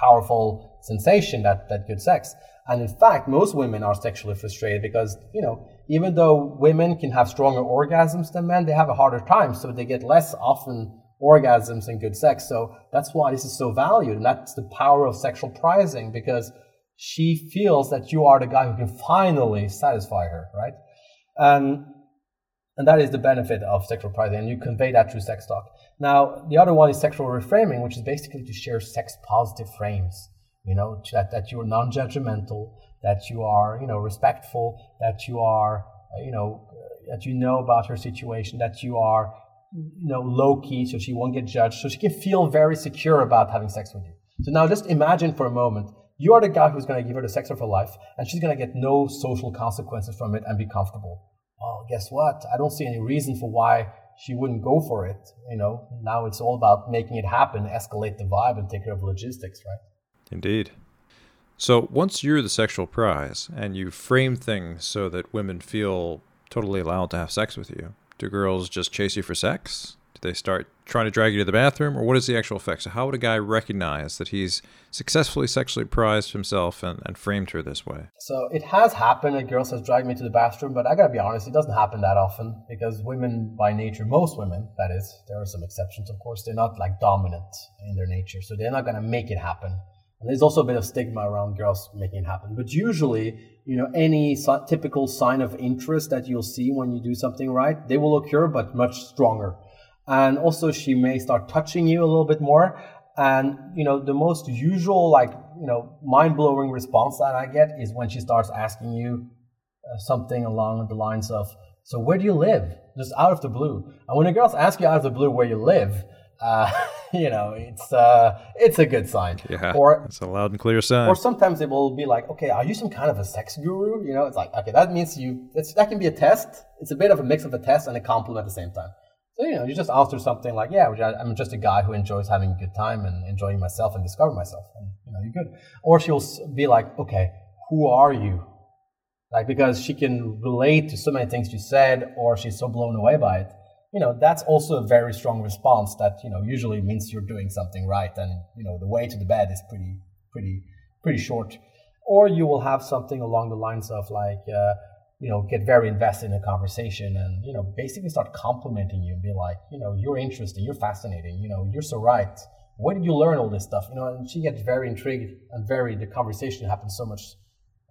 powerful sensation, that that good sex. And in fact, most women are sexually frustrated because, you know, even though women can have stronger orgasms than men, they have a harder time. So they get less often orgasms and good sex. So that's why this is so valued. And that's the power of sexual prizing because she feels that you are the guy who can finally satisfy her, right? And, and that is the benefit of sexual prizing. And you convey that through sex talk. Now, the other one is sexual reframing, which is basically to share sex positive frames. You know, that, that you are non judgmental, that you are, you know, respectful, that you are, uh, you know, uh, that you know about her situation, that you are you know, low key so she won't get judged, so she can feel very secure about having sex with you. So now just imagine for a moment, you are the guy who's going to give her the sex of her life, and she's going to get no social consequences from it and be comfortable. Well, guess what? I don't see any reason for why she wouldn't go for it. You know, now it's all about making it happen, escalate the vibe, and take care of logistics, right? Indeed. So once you're the sexual prize and you frame things so that women feel totally allowed to have sex with you, do girls just chase you for sex? Do they start trying to drag you to the bathroom? Or what is the actual effect? So, how would a guy recognize that he's successfully sexually prized himself and, and framed her this way? So, it has happened that girls have dragged me to the bathroom, but I gotta be honest, it doesn't happen that often because women, by nature, most women, that is, there are some exceptions, of course, they're not like dominant in their nature. So, they're not gonna make it happen. And there's also a bit of stigma around girls making it happen. But usually, you know, any typical sign of interest that you'll see when you do something right, they will occur, but much stronger. And also, she may start touching you a little bit more. And, you know, the most usual, like, you know, mind blowing response that I get is when she starts asking you uh, something along the lines of, so where do you live? Just out of the blue. And when a girl's ask you out of the blue where you live, uh, (laughs) you know, it's uh, it's a good sign. Yeah, or it's a loud and clear sign. Or sometimes it will be like, okay, are you some kind of a sex guru? You know, it's like, okay, that means you. that can be a test. It's a bit of a mix of a test and a compliment at the same time. So you know, you just answer something like, yeah, I'm just a guy who enjoys having a good time and enjoying myself and discover myself, and you know, you're good. Or she'll be like, okay, who are you? Like because she can relate to so many things you said, or she's so blown away by it you know that's also a very strong response that you know usually means you're doing something right and you know the way to the bed is pretty pretty pretty short. Or you will have something along the lines of like uh, you know get very invested in a conversation and you know basically start complimenting you and be like you know you're interesting. You're fascinating. You know you're so right. Where did you learn all this stuff? You know and she gets very intrigued and very the conversation happens so much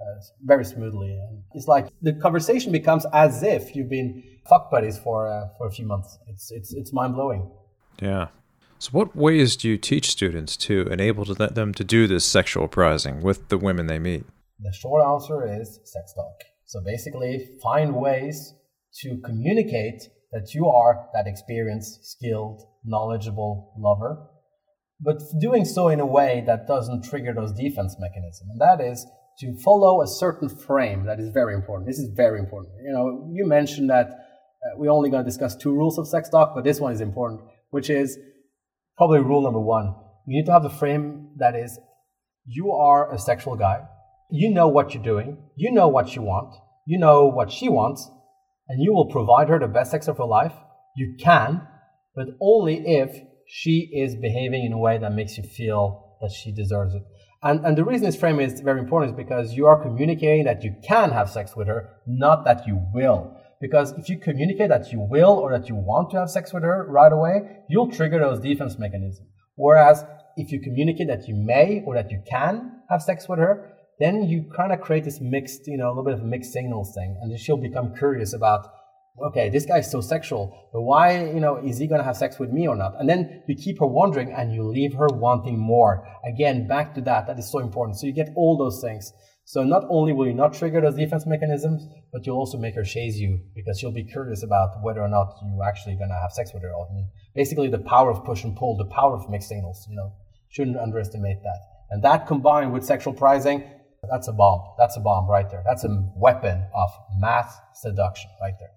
uh, very smoothly and it's like the conversation becomes as if you've been fuck buddies for uh, for a few months. It's it's it's mind blowing. Yeah. So, what ways do you teach students to enable them to do this sexual prizing with the women they meet? The short answer is sex talk. So, basically, find ways to communicate that you are that experienced, skilled, knowledgeable lover, but doing so in a way that doesn't trigger those defense mechanisms. And that is to follow a certain frame that is very important. This is very important. You know, you mentioned that uh, we're only going to discuss two rules of sex talk, but this one is important, which is probably rule number one. You need to have the frame that is you are a sexual guy. You know what you're doing. You know what you want. You know what she wants. And you will provide her the best sex of her life. You can, but only if she is behaving in a way that makes you feel that she deserves it. And, and the reason this frame is very important is because you are communicating that you can have sex with her, not that you will. Because if you communicate that you will or that you want to have sex with her right away, you'll trigger those defense mechanisms. Whereas if you communicate that you may or that you can have sex with her, then you kind of create this mixed, you know, a little bit of a mixed signals thing. And she'll become curious about, okay, this guy's so sexual, but why, you know, is he going to have sex with me or not? And then you keep her wondering and you leave her wanting more. Again, back to that. That is so important. So you get all those things. So not only will you not trigger those defense mechanisms, but you'll also make her chase you because she'll be curious about whether or not you're actually gonna have sex with her. I mean, basically the power of push and pull, the power of mixed signals. You know, shouldn't underestimate that. And that combined with sexual prizing, that's a bomb. That's a bomb right there. That's a weapon of mass seduction right there.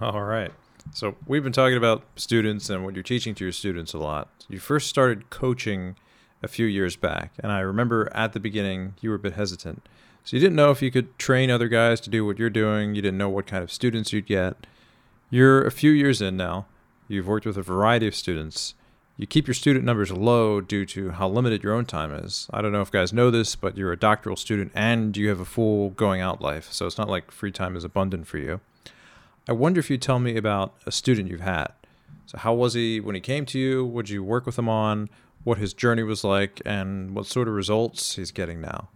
All right. So we've been talking about students and what you're teaching to your students a lot. You first started coaching a few years back, and I remember at the beginning you were a bit hesitant. So you didn't know if you could train other guys to do what you're doing. You didn't know what kind of students you'd get. You're a few years in now. You've worked with a variety of students. You keep your student numbers low due to how limited your own time is. I don't know if guys know this, but you're a doctoral student and you have a full going out life. So it's not like free time is abundant for you. I wonder if you'd tell me about a student you've had. So, how was he when he came to you? Would you work with him on what his journey was like and what sort of results he's getting now?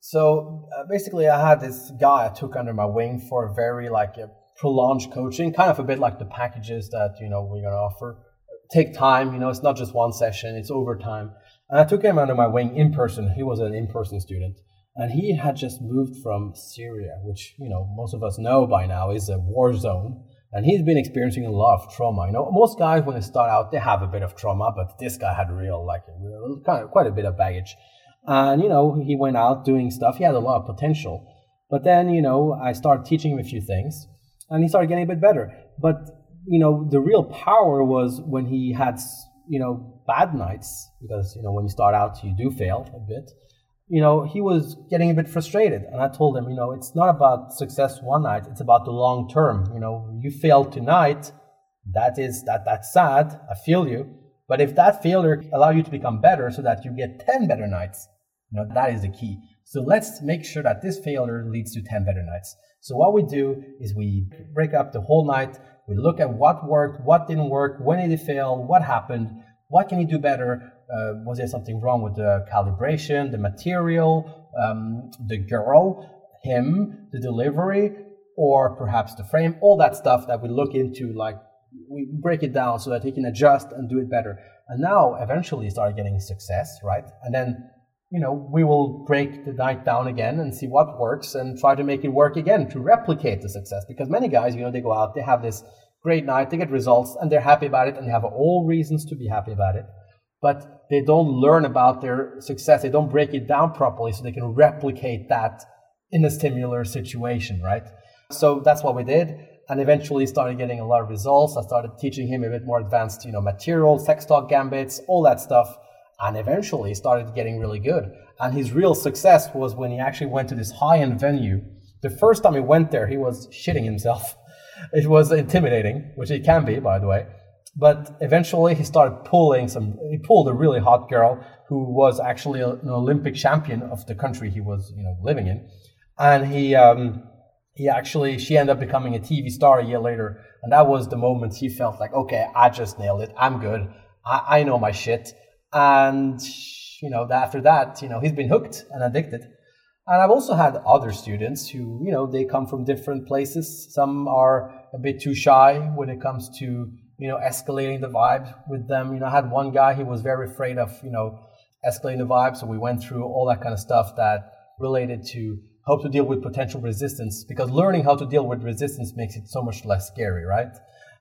So uh, basically, I had this guy I took under my wing for a very like a prolonged coaching, kind of a bit like the packages that you know we're gonna offer. Take time, you know, it's not just one session; it's over time. And I took him under my wing in person. He was an in-person student, and he had just moved from Syria, which you know most of us know by now is a war zone. And he's been experiencing a lot of trauma. You know, most guys when they start out, they have a bit of trauma, but this guy had real, like, real, kind of, quite a bit of baggage. And, you know, he went out doing stuff. He had a lot of potential. But then, you know, I started teaching him a few things and he started getting a bit better. But, you know, the real power was when he had, you know, bad nights because, you know, when you start out, you do fail a bit you know, he was getting a bit frustrated. And I told him, you know, it's not about success one night, it's about the long term. You know, you failed tonight, that is that that's sad. I feel you. But if that failure allow you to become better so that you get 10 better nights, you know, that is the key. So let's make sure that this failure leads to 10 better nights. So what we do is we break up the whole night. We look at what worked, what didn't work, when did it fail, what happened, what can you do better, uh, was there something wrong with the calibration, the material, um, the girl, him, the delivery, or perhaps the frame, all that stuff that we look into, like we break it down so that he can adjust and do it better. And now eventually start getting success, right? And then, you know, we will break the night down again and see what works and try to make it work again to replicate the success. Because many guys, you know, they go out, they have this great night, they get results, and they're happy about it, and they have all reasons to be happy about it but they don't learn about their success. They don't break it down properly so they can replicate that in a similar situation, right? So that's what we did. And eventually started getting a lot of results. I started teaching him a bit more advanced, you know, material, sex talk gambits, all that stuff. And eventually started getting really good. And his real success was when he actually went to this high-end venue. The first time he went there, he was shitting himself. (laughs) It was intimidating, which it can be, by the way. But eventually, he started pulling some. He pulled a really hot girl who was actually an Olympic champion of the country he was, you know, living in, and he um, he actually she ended up becoming a TV star a year later, and that was the moment he felt like, okay, I just nailed it. I'm good. I, I know my shit, and you know, after that, you know, he's been hooked and addicted. And I've also had other students who, you know, they come from different places. Some are a bit too shy when it comes to you know, escalating the vibe with them. You know, I had one guy, he was very afraid of, you know, escalating the vibe. So we went through all that kind of stuff that related to how to deal with potential resistance because learning how to deal with resistance makes it so much less scary, right?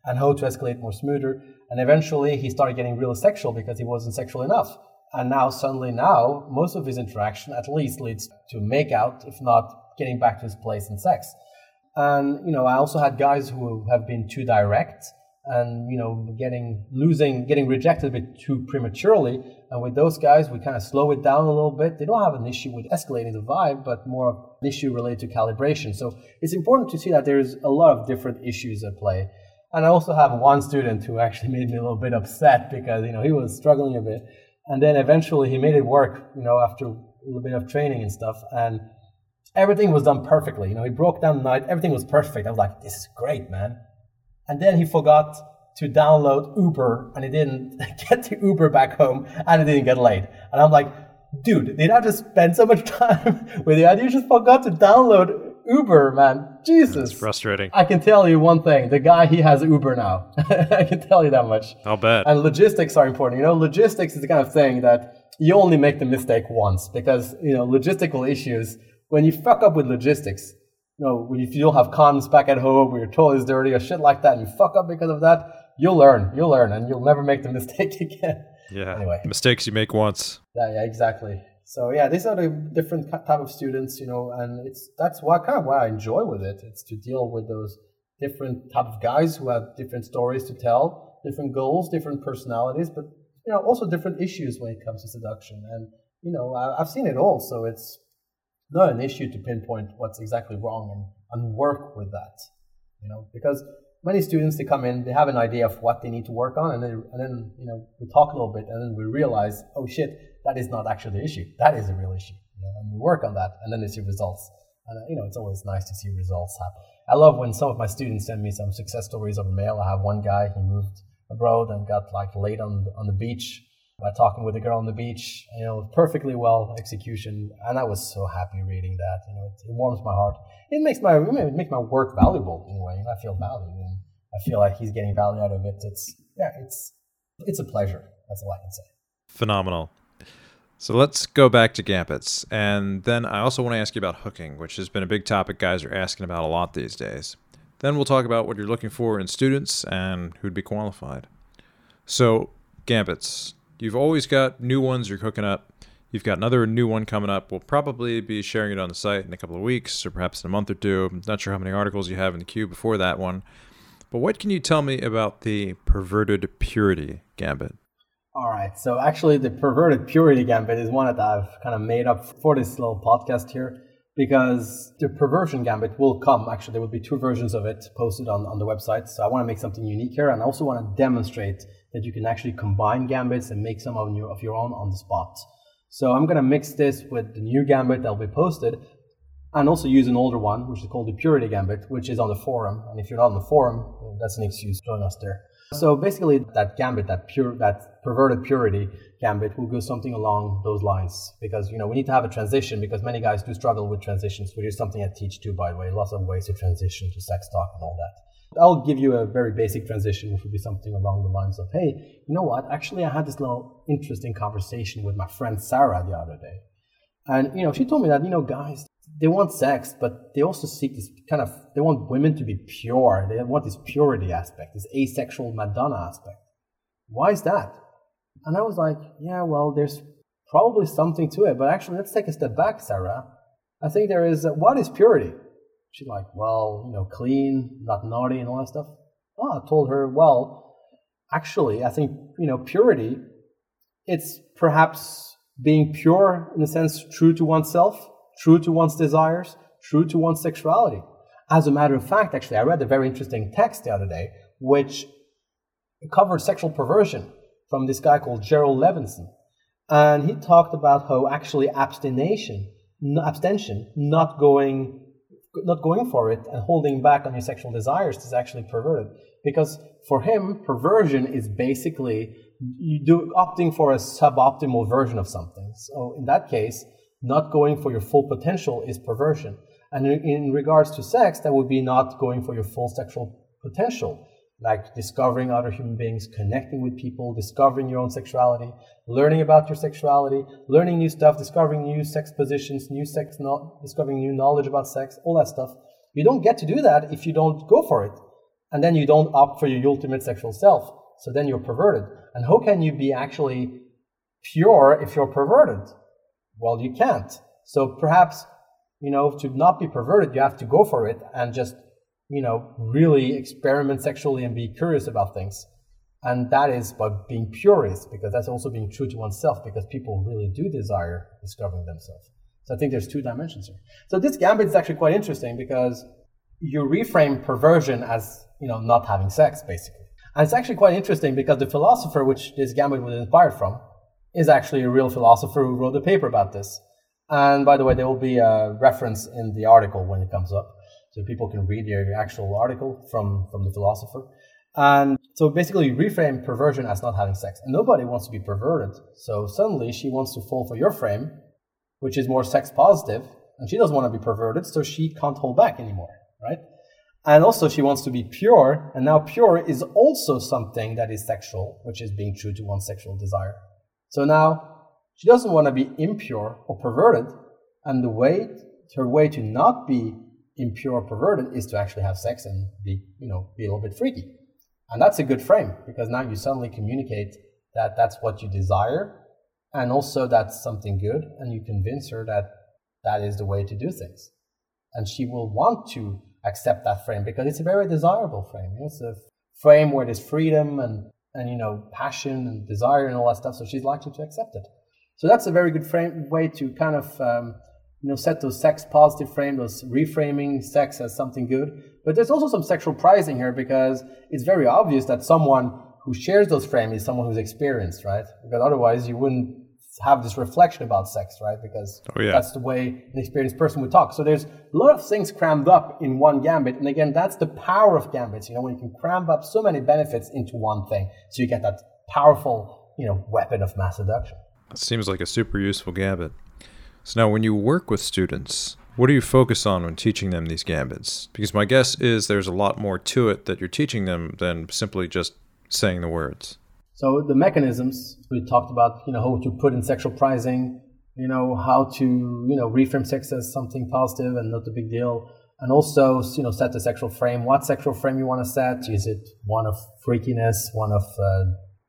And how to escalate more smoother. And eventually he started getting real sexual because he wasn't sexual enough. And now suddenly now most of his interaction at least leads to make out, if not getting back to his place in sex. And, you know, I also had guys who have been too direct and you know getting losing getting rejected a bit too prematurely. And with those guys we kind of slow it down a little bit. They don't have an issue with escalating the vibe but more an issue related to calibration. So it's important to see that there's a lot of different issues at play. And i also have one student who actually (laughs) made me a little bit upset because you know he was struggling a bit. And then eventually he made it work you know after a little bit of training and stuff. And everything was done perfectly. You know he broke down the night. Everything was perfect. I was like this is great man and then he forgot to download Uber and he didn't (laughs) get the Uber back home and he didn't get late. And I'm like, dude, did I just spend so much (laughs) time with you? And you just forgot to download Uber, man. Jesus. That's frustrating. I can tell you one thing. The guy, he has Uber now. (laughs) I can tell you that much. I'll bet. And logistics are important. You know, logistics is the kind of thing that you only make the mistake once because, you know, logistical issues, when you fuck up with logistics, you know, if you don't have cons back at home, or your toilet is dirty, or shit like that, and you fuck up because of that, you'll learn. You'll learn, and you'll never make the (laughs) mistake again. Yeah. Anyway, mistakes you make once. Yeah, yeah, exactly. So yeah, these are the different type of students, you know, and it's that's what kind of what I enjoy with it. It's to deal with those different type of guys who have different stories to tell, different goals, different personalities, but you know, also different issues when it comes to seduction. And you know, I, I've seen it all, so it's not an issue to pinpoint what's exactly wrong and, and work with that. You know, because many students they come in, they have an idea of what they need to work on, and then and then you know we talk a little bit, and then we realize, oh shit, that is not actually the issue. That is a real issue. You know, and we work on that, and then they see results. And uh, you know, it's always nice to see results happen. I love when some of my students send me some success stories of mail. I have one guy, he moved abroad and got like laid on on the beach by talking with a girl on the beach. You know, perfectly well execution, and I was so happy reading that. You know, it, it warms my heart. It makes my it makes my work valuable in a way. I feel valued, and I feel like he's getting value out of it. It's yeah, it's it's a pleasure. That's all I can say. Phenomenal. So let's go back to gambits. And then I also want to ask you about hooking, which has been a big topic guys are asking about a lot these days. Then we'll talk about what you're looking for in students and who'd be qualified. So, gambits. You've always got new ones you're cooking up. You've got another new one coming up. We'll probably be sharing it on the site in a couple of weeks or perhaps in a month or two. I'm not sure how many articles you have in the queue before that one. But what can you tell me about the perverted purity gambit? All right. So actually, the perverted purity gambit is one that I've kind of made up for this little podcast here because the perversion gambit will come. Actually, there will be two versions of it posted on, on the website. So I want to make something unique here, and I also want to demonstrate that you can actually combine gambits and make some of your, of your own on the spot. So I'm going to mix this with the new gambit that will be posted, and also use an older one, which is called the purity gambit, which is on the forum. And if you're not on the forum, that's an excuse. Join us there. So basically, that gambit, that pure, that perverted purity gambit, will go something along those lines because you know we need to have a transition because many guys do struggle with transitions, which is something I teach too, by the way. Lots of ways to transition to sex talk and all that. I'll give you a very basic transition, which would be something along the lines of, "Hey, you know what? Actually, I had this little interesting conversation with my friend Sarah the other day, and you know she told me that you know guys they want sex, but they also seek this kind of they want women to be pure. They want this purity aspect, this asexual Madonna aspect. Why is that? And I was like, yeah, well, there's probably something to it, but actually, let's take a step back, Sarah. I think there is. what is purity? She's like, well, you know, clean, not naughty, and all that stuff. Oh, I told her, well, actually, I think you know, purity. It's perhaps being pure in a sense, true to oneself true to one's desires, true to one's sexuality. As a matter of fact, actually, I read a very interesting text the other day which covered sexual perversion from this guy called Gerald Levinson. And he talked about how actually abstination, abstention, not going not going for it and holding back on your sexual desires is actually perverted. Because for him, perversion is basically you do opting for a suboptimal version of something. So in that case, not going for your full potential is perversion. And in, regards to sex, that would be not going for your full sexual potential, like discovering other human beings, connecting with people, discovering your own sexuality, learning about your sexuality, learning new stuff, discovering new sex positions, new sex, no- discovering new knowledge about sex, all that stuff. You don't get to do that if you don't go for it. And then you don't opt for your ultimate sexual self. So then you're perverted. And how can you be actually pure if you're perverted? Well, you can't. So perhaps, you know, to not be perverted, you have to go for it and just, you know, really experiment sexually and be curious about things. And that is by being purist, because that's also being true to oneself, because people really do desire discovering themselves. So I think there's two dimensions here. So this gambit is actually quite interesting because you reframe perversion as, you know, not having sex, basically. And it's actually quite interesting because the philosopher which this gambit was inspired from, is actually a real philosopher who wrote a paper about this. And by the way, there will be a reference in the article when it comes up, so people can read the actual article from, from the philosopher. And so basically, you reframe perversion as not having sex. And nobody wants to be perverted. So suddenly she wants to fall for your frame, which is more sex positive, and she doesn't want to be perverted, so she can't hold back anymore, right? And also, she wants to be pure, and now pure is also something that is sexual, which is being true to one's sexual desire. So now she doesn't want to be impure or perverted, and the way her way to not be impure perverted is to actually have sex and be, you know, be a little bit freaky. And that's a good frame because now you suddenly communicate that that's what you desire and also that's something good and you convince her that that is the way to do things. And she will want to accept that frame because it's a very desirable frame. It's a frame where there's freedom and and you know passion and desire and all that stuff. So she's likely to accept it. So that's a very good frame way to kind of um, you know set those sex positive frame, those reframing sex as something good. But there's also some sexual prizing here because it's very obvious that someone who shares those frames is someone who's experienced, right? Because otherwise you wouldn't have this reflection about sex, right? Because oh, yeah. that's the way an experienced person would talk. So there's a lot of things crammed up in one gambit. And again, that's the power of gambits. You know, when you can cram up so many benefits into one thing, so you get that powerful, you know, weapon of mass seduction. It seems like a super useful gambit. So now, when you work with students, what do you focus on when teaching them these gambits? Because my guess is there's a lot more to it that you're teaching them than simply just saying the words. So the mechanisms we talked about, you know, how to put in sexual prizing, you know, how to, you know, reframe sex as something positive and not a big deal. And also, you know, set the sexual frame. What sexual frame you want to set? Is it one of freakiness, one of uh,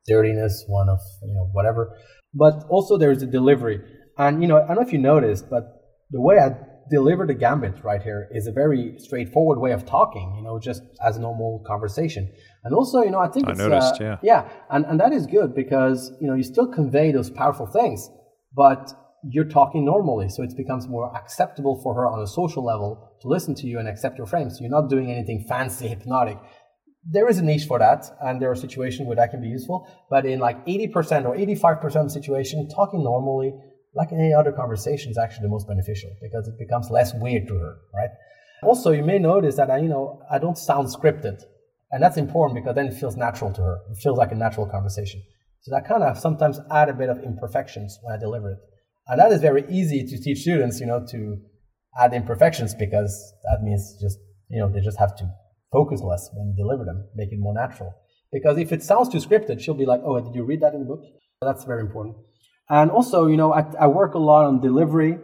dirtiness, one of, you know, whatever? But also there's a delivery. And, you know, I don't know if you noticed, but the way I deliver the gambit right here is a very straightforward way of talking, you know, just as a normal conversation. And also, you know, I think I it's, noticed, uh, yeah. yeah, and, and that is good because, you know, you still convey those powerful things, but you're talking normally. So it becomes more acceptable for her on a social level to listen to you and accept your frames. So you're not doing anything fancy, hypnotic. There is a niche for that, and there are situations where that can be useful. But in like 80% or 85% of situation, talking normally, like any other conversation, is actually the most beneficial because it becomes less weird to her, right? Also, you may notice that I, you know, I don't sound scripted. And that's important because then it feels natural to her. It feels like a natural conversation. So that kind of sometimes add a bit of imperfections when I deliver it. And that is very easy to teach students, you know, to add imperfections because that means just, you know, they just have to focus less when you deliver them, make it more natural. Because if it sounds too scripted, she'll be like, oh, did you read that in the book? That's very important. And also, you know, I, I work a lot on delivery,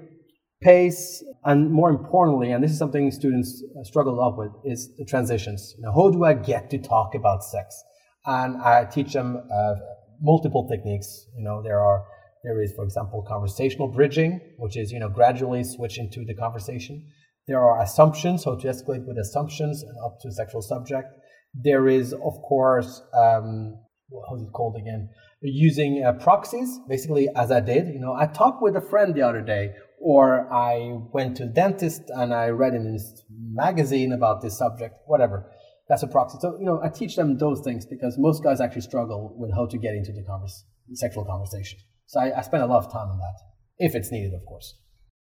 pace, and more importantly, and this is something students struggle a lot with, is the transitions. You know, how do I get to talk about sex? And I teach them uh, multiple techniques. You know, there are there is, for example, conversational bridging, which is you know gradually switch into the conversation. There are assumptions, how to escalate with assumptions and up to sexual subject. There is, of course, um, it called again? Using uh, proxies, basically, as I did. You know, I talked with a friend the other day or I went to dentist and I read in this magazine about this subject, whatever. That's a proxy. So, you know, I teach them those things because most guys actually struggle with how to get into the converse, sexual conversation. So I, I spend a lot of time on that, if it's needed, of course.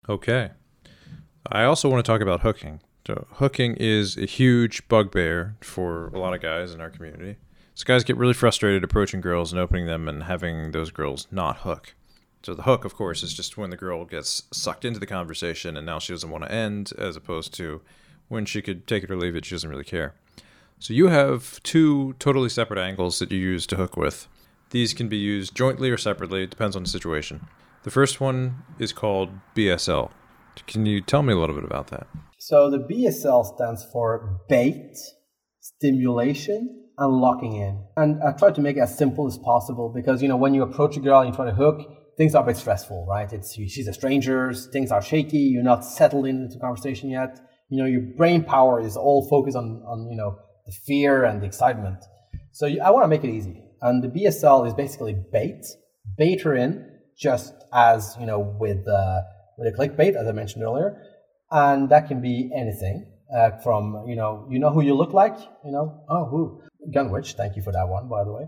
Okay. I also want to talk about hooking. So, hooking is a huge bugbear for a lot of guys in our community. So, guys get really frustrated approaching girls and opening them and having those girls not hook. So the hook, of course, is just when the girl gets sucked into the conversation and now she doesn't want to end, as opposed to when she could take it or leave it, she doesn't really care. So you have two totally separate angles that you use to hook with. These can be used jointly or separately, it depends on the situation. The first one is called BSL. Can you tell me a little bit about that? So the BSL stands for bait, stimulation, and locking in. And I try to make it as simple as possible because, you know, when you approach a girl and you try to hook, things are a bit stressful, right? It's she's a stranger, things are shaky, you're not settled into conversation yet. You know, your brain power is all focused on, on you know, the fear and the excitement. So you, I want to make it easy. And the BSL is basically bait, bait her in, just as, you know, with, uh, with a clickbait, as I mentioned earlier. And that can be anything. Uh, from you know you know who you look like you know oh who Gunwitch thank you for that one by the way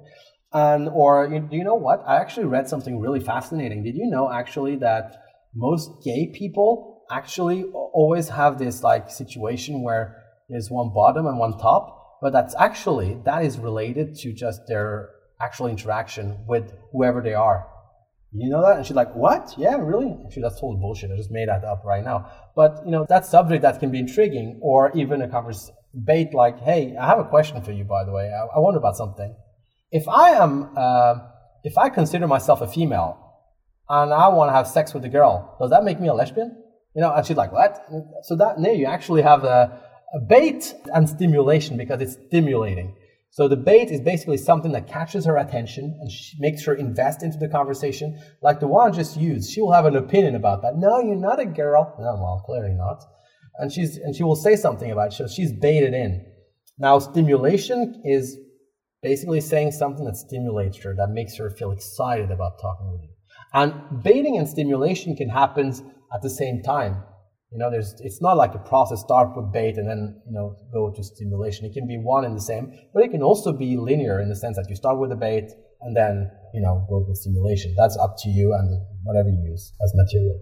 and or do you know what? I actually read something really fascinating. Did you know actually that most gay people actually always have this like situation where there's one bottom and one top, but that's actually that is related to just their actual interaction with whoever they are. You know that? And she's like, what? Yeah, really? Actually, that's total bullshit. I just made that up right now. But, you know, that subject that can be intriguing or even a conversation bait like, hey, I have a question for you, by the way. I, I wonder about something if I am, uh, if I consider myself a female and I want to have sex with a girl, does that make me a lesbian? You know, and she's like, what? So that there you actually have a, a bait and stimulation because it's stimulating. So the bait is basically something that catches her attention and she makes her invest into the conversation. Like the one I just used, she will have an opinion about that. No, you're not a girl. No, well, clearly not. And she's and she will say something about it. So she's baited in. Now, stimulation is basically saying something that stimulates her, that makes her feel excited about talking with you. And baiting and stimulation can happen at the same time. You know, there's it's not like a process start with bait and then you know go to stimulation. It can be one and the same, but it can also be linear in the sense that you start with the bait and then you know work with stimulation. That's up to you and whatever you use as material.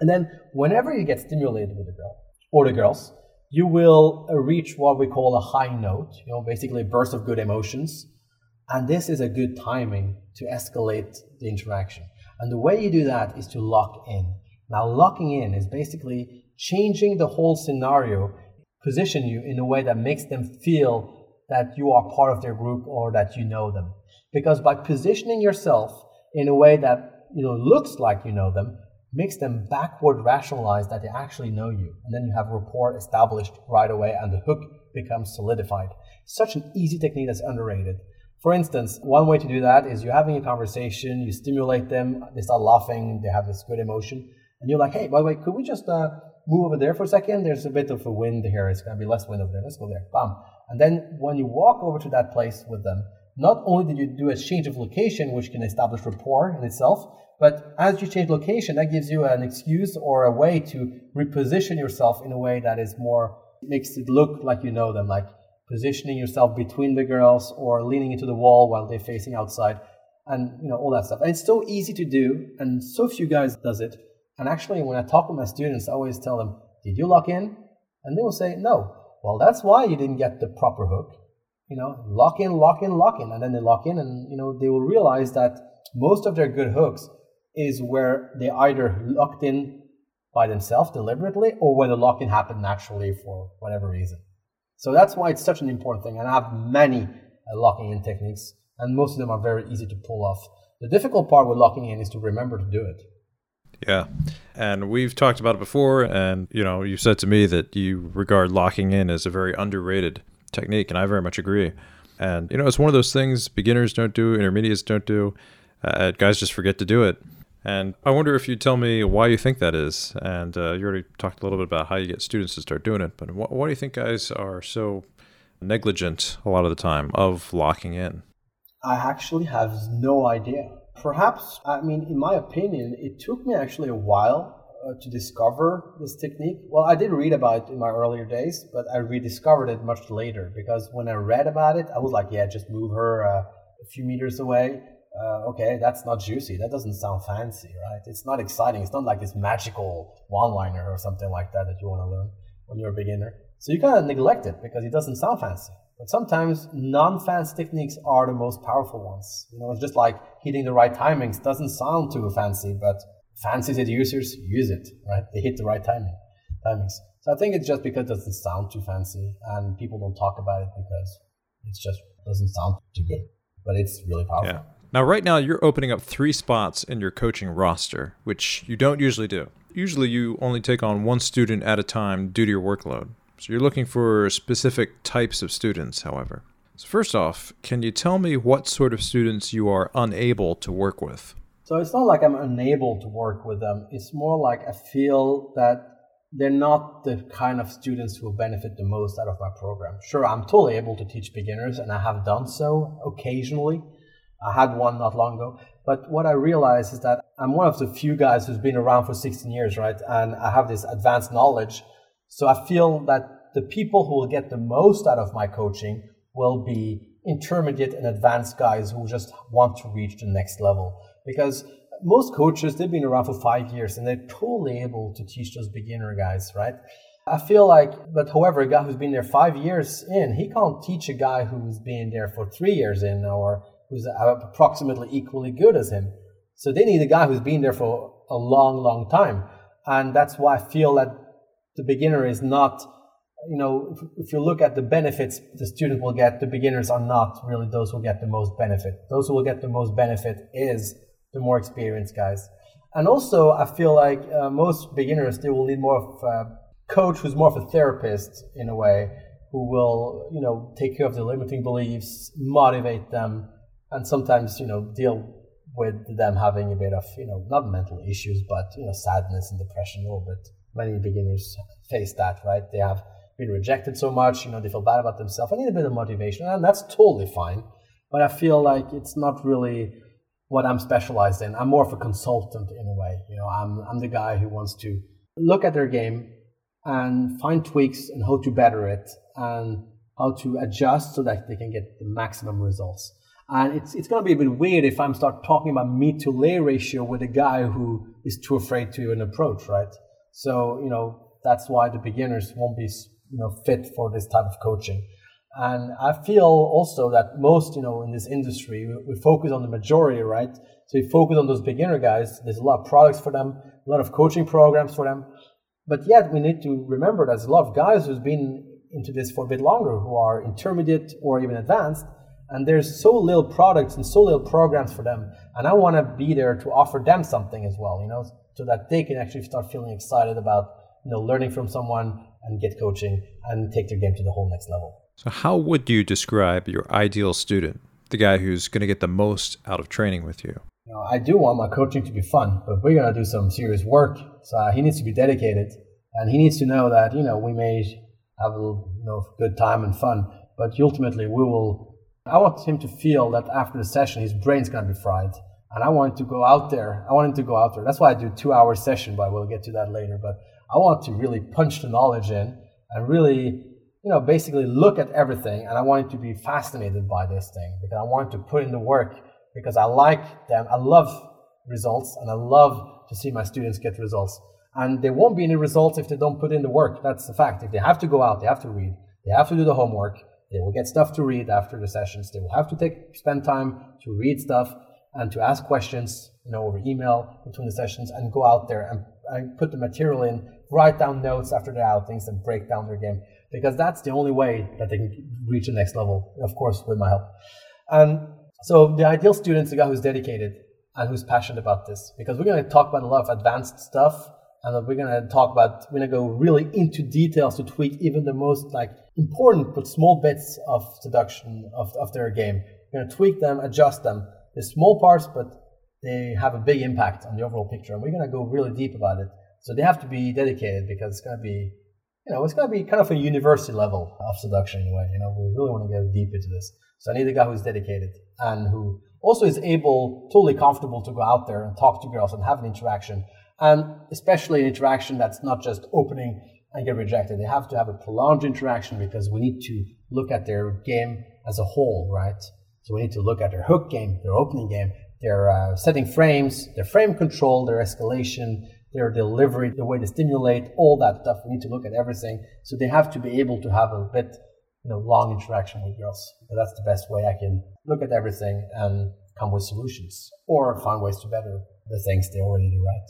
And then whenever you get stimulated with the girl or the girls, you will uh, reach what we call a high note. You know, basically a burst of good emotions, and this is a good timing to escalate the interaction. And the way you do that is to lock in. Now, locking in is basically changing the whole scenario, position you in a way that makes them feel that you are part of their group or that you know them. Because by positioning yourself in a way that you know looks like you know them, makes them backward rationalize that they actually know you. And then you have rapport established right away and the hook becomes solidified. Such an easy technique that's underrated. For instance, one way to do that is you're having a conversation, you stimulate them, they start laughing, they have this good emotion, and you're like, hey, by the way, could we just uh, move over there for a second? There's a bit of a wind here. It's going to be less wind over there. Let's go there. Bam. And then when you walk over to that place with them, not only did you do a change of location, which can establish rapport in itself, but as you change location, that gives you an excuse or a way to reposition yourself in a way that is more, makes it look like you know them, like positioning yourself between the girls or leaning into the wall while they're facing outside and, you know, all that stuff. And it's so easy to do and so few guys does it. And actually, when I talk with my students, I always tell them, did you lock in? And they will say, no. Well, that's why you didn't get the proper hook. You know, lock in, lock in, lock in. And then they lock in and, you know, they will realize that most of their good hooks is where they either locked in by themselves deliberately or where the lock-in happened naturally for whatever reason. So that's why it's such an important thing. And I have many uh, locking in techniques, and most of them are very easy to pull off. The difficult part with locking in is to remember to do it. Yeah. And we've talked about it before. And, you know, you said to me that you regard locking in as a very underrated technique. And I very much agree. And, you know, it's one of those things beginners don't do, intermediates don't do. Uh, guys just forget to do it. And I wonder if you'd tell me why you think that is. And uh, you already talked a little bit about how you get students to start doing it, but wh- why do you think guys are so negligent a lot of the time of locking in? I actually have no idea. Perhaps, I mean, in my opinion, it took me actually a while uh, to discover this technique. Well, I did read about it in my earlier days, but I rediscovered it much later because when I read about it, I was like, yeah, just move her uh, a few meters away uh, okay, that's not juicy. That doesn't sound fancy, right? It's not exciting. It's not like this magical one liner or something like that that you want to learn when you're a beginner. So you kind of neglect it because it doesn't sound fancy. But sometimes non-fancy techniques are the most powerful ones. You know, it's just like hitting the right timings. Doesn't sound too fancy, but fancy users use it, right? They hit the right timing, timings. So I think it's just because it doesn't sound too fancy and people don't talk about it because it just doesn't sound too good. But it's really powerful. Yeah. Now, right now, you're opening up three spots in your coaching roster, which you don't usually do. Usually, you only take on one student at a time due to your workload. So, you're looking for specific types of students, however. So, first off, can you tell me what sort of students you are unable to work with? So, it's not like I'm unable to work with them. It's more like I feel that they're not the kind of students who will benefit the most out of my program. Sure, I'm totally able to teach beginners, and I have done so occasionally I had one not long ago. But what I realize is that I'm one of the few guys who's been around for 16 years, right? And I have this advanced knowledge. So I feel that the people who will get the most out of my coaching will be intermediate and advanced guys who just want to reach the next level. Because most coaches, they've been around for five years and they're totally able to teach those beginner guys, right? I feel like, but however, a guy who's been there five years in, he can't teach a guy who's been there for three years in or who's approximately equally good as him. So they need a guy who's been there for a long, long time. And that's why I feel that the beginner is not, you know, if, you look at the benefits the student will get, the beginners are not really those who get the most benefit. Those who will get the most benefit is the more experienced guys. And also, I feel like uh, most beginners, they will need more of a coach who's more of a therapist in a way, who will, you know, take care of the limiting beliefs, motivate them, and sometimes you know deal with them having a bit of you know not mental issues but you know sadness and depression a little bit. Many beginners face that right? They have been rejected so much you know they feel bad about themselves. I need a bit of motivation and that's totally fine. But i feel like it's not really what i'm specialized in i'm more of a consultant in a way you know i'm, I'm the guy who wants to look at their game and find tweaks and how to better it and how to adjust so that they can get the maximum results. And it's, it's to be a bit weird if I'm start talking about meet to lay ratio with a guy who is too afraid to even approach, right? So, you know, that's why the beginners won't be, you know, fit for this type of coaching. And I feel also that most, you know, in this industry, we, focus on the majority, right? So we focus on those beginner guys. There's a lot of products for them, a lot of coaching programs for them. But yet we need to remember there's a lot of guys who's been into this for a bit longer, who are intermediate or even advanced, and there's so little products and so little programs for them and i want to be there to offer them something as well you know so that they can actually start feeling excited about you know learning from someone and get coaching and take their game to the whole next level so how would you describe your ideal student the guy who's going to get the most out of training with you you know, i do want my coaching to be fun but we're going to do some serious work so uh, he needs to be dedicated and he needs to know that you know we may have a you know good time and fun but ultimately we will I want him to feel that after the session, his brain's going to be fried. And I want him to go out there. I want him to go out there. That's why I do two hour session, but we'll get to that later. But I want to really punch the knowledge in and really, you know, basically look at everything. And I wanted to be fascinated by this thing because I wanted to put in the work because I like them. I love results and I love to see my students get results. And there won't be any results if they don't put in the work. That's the fact. If they have to go out, they have to read, they have to do the homework, they will get stuff to read after the sessions. They will have to take spend time to read stuff and to ask questions, you know, over email between the sessions, and go out there and, and put the material in, write down notes after their outings, and break down their game because that's the only way that they can reach the next level. Of course, with my help. And so the ideal student is the guy who's dedicated and who's passionate about this because we're going to talk about a lot of advanced stuff and we're going to talk about we're going to go really into details to tweak even the most like important but small bits of seduction of, of their game we're going to tweak them adjust them they're small parts but they have a big impact on the overall picture and we're going to go really deep about it so they have to be dedicated because it's going to be you know it's going to be kind of a university level of seduction in a way. you know we really want to get deep into this so i need a guy who's dedicated and who also is able totally comfortable to go out there and talk to girls and have an interaction and especially an interaction that's not just opening and get rejected. They have to have a prolonged interaction because we need to look at their game as a whole, right? So we need to look at their hook game, their opening game, their uh, setting frames, their frame control, their escalation, their delivery, the way they stimulate, all that stuff. We need to look at everything. So they have to be able to have a bit, you know, long interaction with girls. But that's the best way I can look at everything and come with solutions or find ways to better the things they already do right.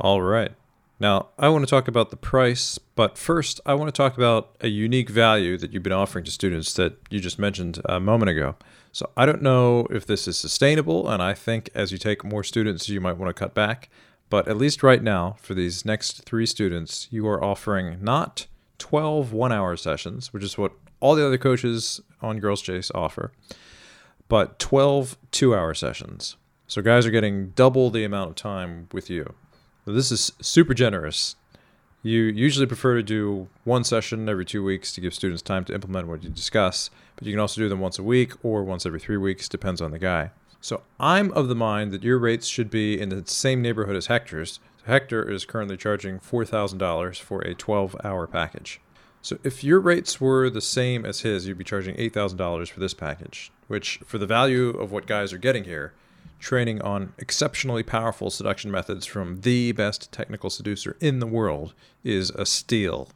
All right. Now, I want to talk about the price, but first, I want to talk about a unique value that you've been offering to students that you just mentioned a moment ago. So, I don't know if this is sustainable, and I think as you take more students, you might want to cut back. But at least right now, for these next three students, you are offering not 12 one hour sessions, which is what all the other coaches on Girls Chase offer, but 12 two hour sessions. So, guys are getting double the amount of time with you. This is super generous. You usually prefer to do one session every two weeks to give students time to implement what you discuss, but you can also do them once a week or once every three weeks, depends on the guy. So I'm of the mind that your rates should be in the same neighborhood as Hector's. Hector is currently charging $4,000 for a 12 hour package. So if your rates were the same as his, you'd be charging $8,000 for this package, which, for the value of what guys are getting here, training on exceptionally powerful seduction methods from the best technical seducer in the world is a steal.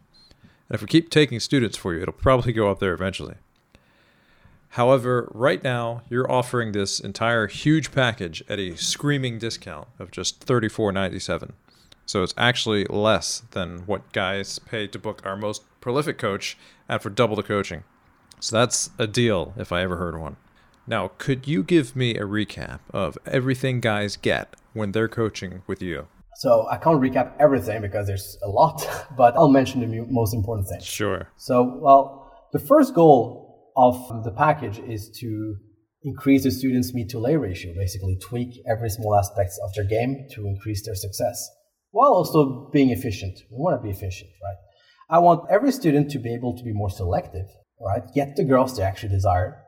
And if we keep taking students for you, it'll probably go up there eventually. However, right now, you're offering this entire huge package at a screaming discount of just $34.97. So it's actually less than what guys pay to book our most prolific coach at for double the coaching. So that's a deal if I ever heard one. Now, could you give me a recap of everything guys get when they're coaching with you? So I can't recap everything because there's a lot, (laughs) but I'll mention the most important things. Sure. So, well, the first goal of the package is to increase the students' meet to lay ratio, basically tweak every small aspects of their game to increase their success, while also being efficient. We want to be efficient, right? I want every student to be able to be more selective, right? Get the girls they actually desire,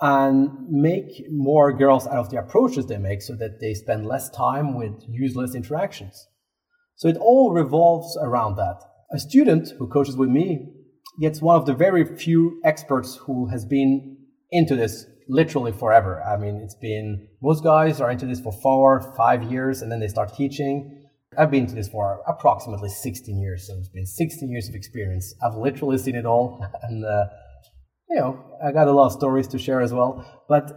and make more girls out of the approaches they make so that they spend less time with useless interactions. So it all revolves around that. A student who coaches with me gets one of the very few experts who has been into this literally forever. I mean, it's been, most guys are into this for four, five years, and then they start teaching. I've been into this for approximately 16 years, so it's been 16 years of experience. I've literally seen it all, (laughs) and uh, you know, I got a lot of stories to share as well. But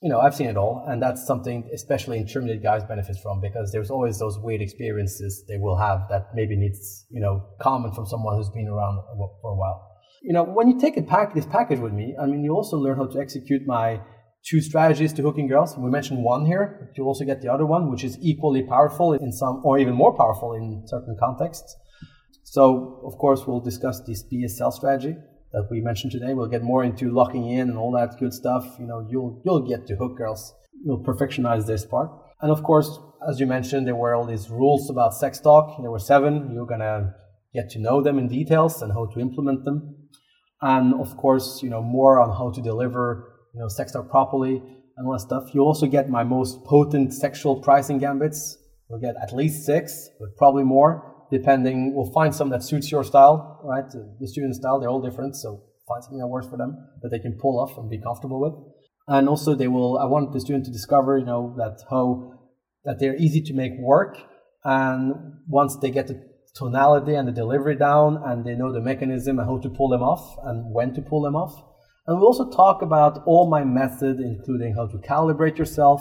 you know, I've seen it all, and that's something especially intermediate guys benefit from because there's always those weird experiences they will have that maybe needs you know comment from someone who's been around for a while. You know, when you take a pack, this package with me, I mean, you also learn how to execute my two strategies to hooking girls. We mentioned one here, you also get the other one, which is equally powerful in some, or even more powerful in certain contexts. So, of course, we'll discuss this BSL strategy that we mentioned today. We'll get more into locking in and all that good stuff. You know, you'll you'll get to hook girls. You'll perfectionize this part. And of course, as you mentioned, there were all these rules about sex talk. There were seven. You're gonna get to know them in details and how to implement them. And of course, you know, more on how to deliver, you know, sex talk properly and all that stuff. You also get my most potent sexual prizing gambits. You'll get at least six, but probably more depending, we'll find some that suits your style, right? The student style, they're all different. So find something that works for them that they can pull off and be comfortable with. And also they will, I want the student to discover, you know, that how, that they're easy to make work. And once they get the tonality and the delivery down and they know the mechanism and how to pull them off and when to pull them off. And we'll also talk about all my methods, including how to calibrate yourself,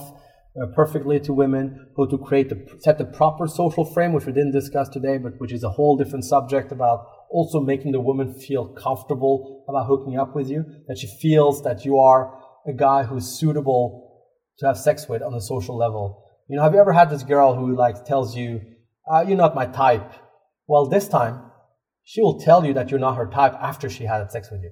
uh, perfectly to women, how to create the, set the proper social frame, which we didn't discuss today, but which is a whole different subject about also making the woman feel comfortable about hooking up with you, that she feels that you are a guy who's suitable to have sex with on a social level. You know, have you ever had this girl who like tells you, uh, "You're not my type"? Well, this time she will tell you that you're not her type after she had sex with you,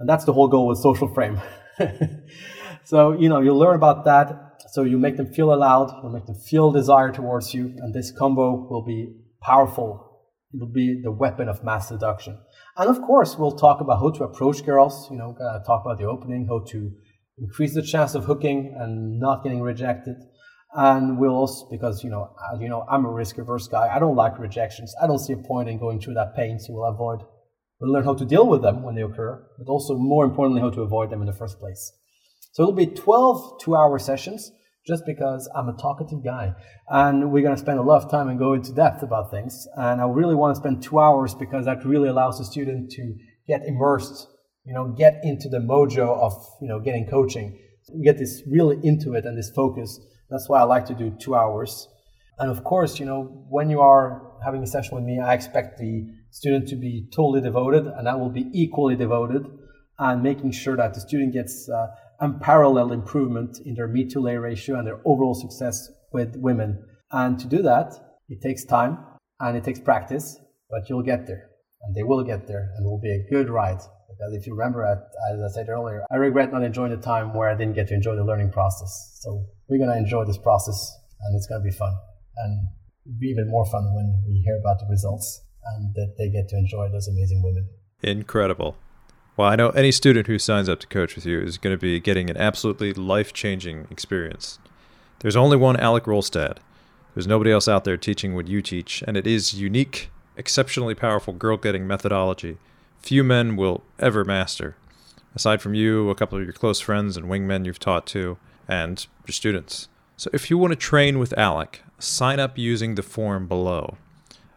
and that's the whole goal with social frame. (laughs) so you know, you learn about that so you make them feel allowed, you make them feel desire towards you, and this combo will be powerful. It will be the weapon of mass seduction. And of course, we'll talk about how to approach girls, you know, uh, talk about the opening, how to increase the chance of hooking and not getting rejected. And we'll also, because, you know, as you know, I'm a risk averse guy. I don't like rejections. I don't see a point in going through that pain, so we'll avoid. We'll learn how to deal with them when they occur, but also more importantly, how to avoid them in the first place. So it'll be 12 two hour sessions just because I'm a talkative guy. And we're going to spend a lot of time and go into depth about things. And I really want to spend two hours because that really allows the student to get immersed, you know, get into the mojo of, you know, getting coaching, get this really into it and this focus. That's why I like to do two hours. And of course, you know, when you are having a session with me, I expect the student to be totally devoted and I will be equally devoted and making sure that the student gets uh, unparalleled improvement in their meet to lay ratio and their overall success with women. And to do that, it takes time and it takes practice, but you'll get there and they will get there and it will be a good ride. If you remember, as I said earlier, I regret not enjoying the time where I didn't get to enjoy the learning process. So we're going to enjoy this process and it's going to be fun. And be even more fun when we hear about the results and that they get to enjoy those amazing women. Incredible. Well, I know any student who signs up to coach with you is going to be getting an absolutely life changing experience. There's only one Alek Rolstad. There's nobody else out there teaching what you teach, and it is unique, exceptionally powerful girl getting methodology few men will ever master. Aside from you, a couple of your close friends and wingmen you've taught to, and your students. So if you want to train with Alek, sign up using the form below.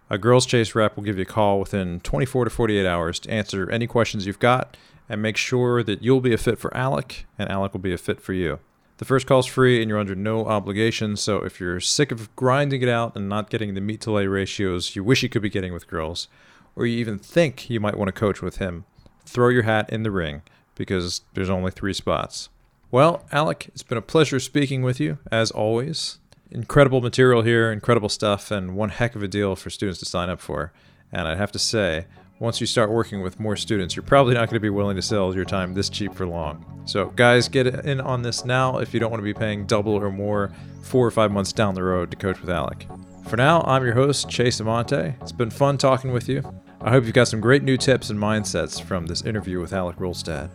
A Girls Chase rep will give you a call within 24 to 48 hours to answer any questions you've got and make sure that you'll be a fit for Alek and Alek will be a fit for you. The first call is free and you're under no obligation, so if you're sick of grinding it out and not getting the meet to lay ratios you wish you could be getting with girls, or you even think you might want to coach with him, throw your hat in the ring because there's only three spots. Well, Alek, it's been a pleasure speaking with you, as always incredible material here, incredible stuff, and one heck of a deal for students to sign up for. And I have to say, once you start working with more students, you're probably not going to be willing to sell your time this cheap for long. So, guys, get in on this now if you don't want to be paying double or more four or five months down the road to coach with Alek. For now, I'm your host, Chase Amante. It's been fun talking with you. I hope you've got some great new tips and mindsets from this interview with Alek Rolstad.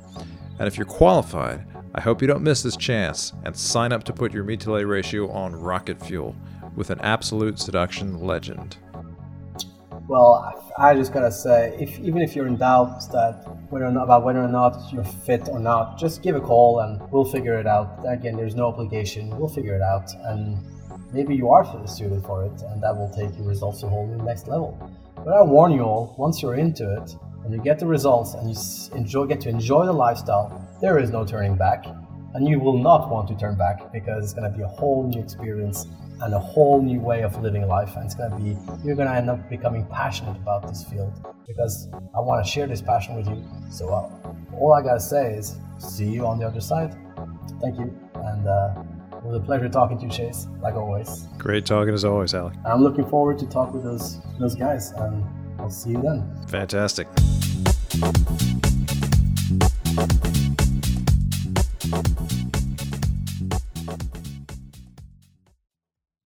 And if you're qualified, I hope you don't miss this chance and sign up to put your meet to lay ratio on rocket fuel with an absolute seduction legend. Well, I just gotta say, if even if you're in doubt that whether or not, about whether or not you're fit or not, just give a call and we'll figure it out. Again, there's no obligation. We'll figure it out, and maybe you are suited for it, and that will take your results to a whole new next level. But I warn you all, once you're into it, and you get the results, and you enjoy, get to enjoy the lifestyle, there is no turning back, and you will not want to turn back because it's going to be a whole new experience and a whole new way of living life. And it's going to be, you're going to end up becoming passionate about this field because I want to share this passion with you. So, uh, all I got to say is, see you on the other side. Thank you. And uh, it was a pleasure talking to you, Chase, like always. Great talking as always, Alek. I'm looking forward to talk with those those guys, and I'll see you then. Fantastic.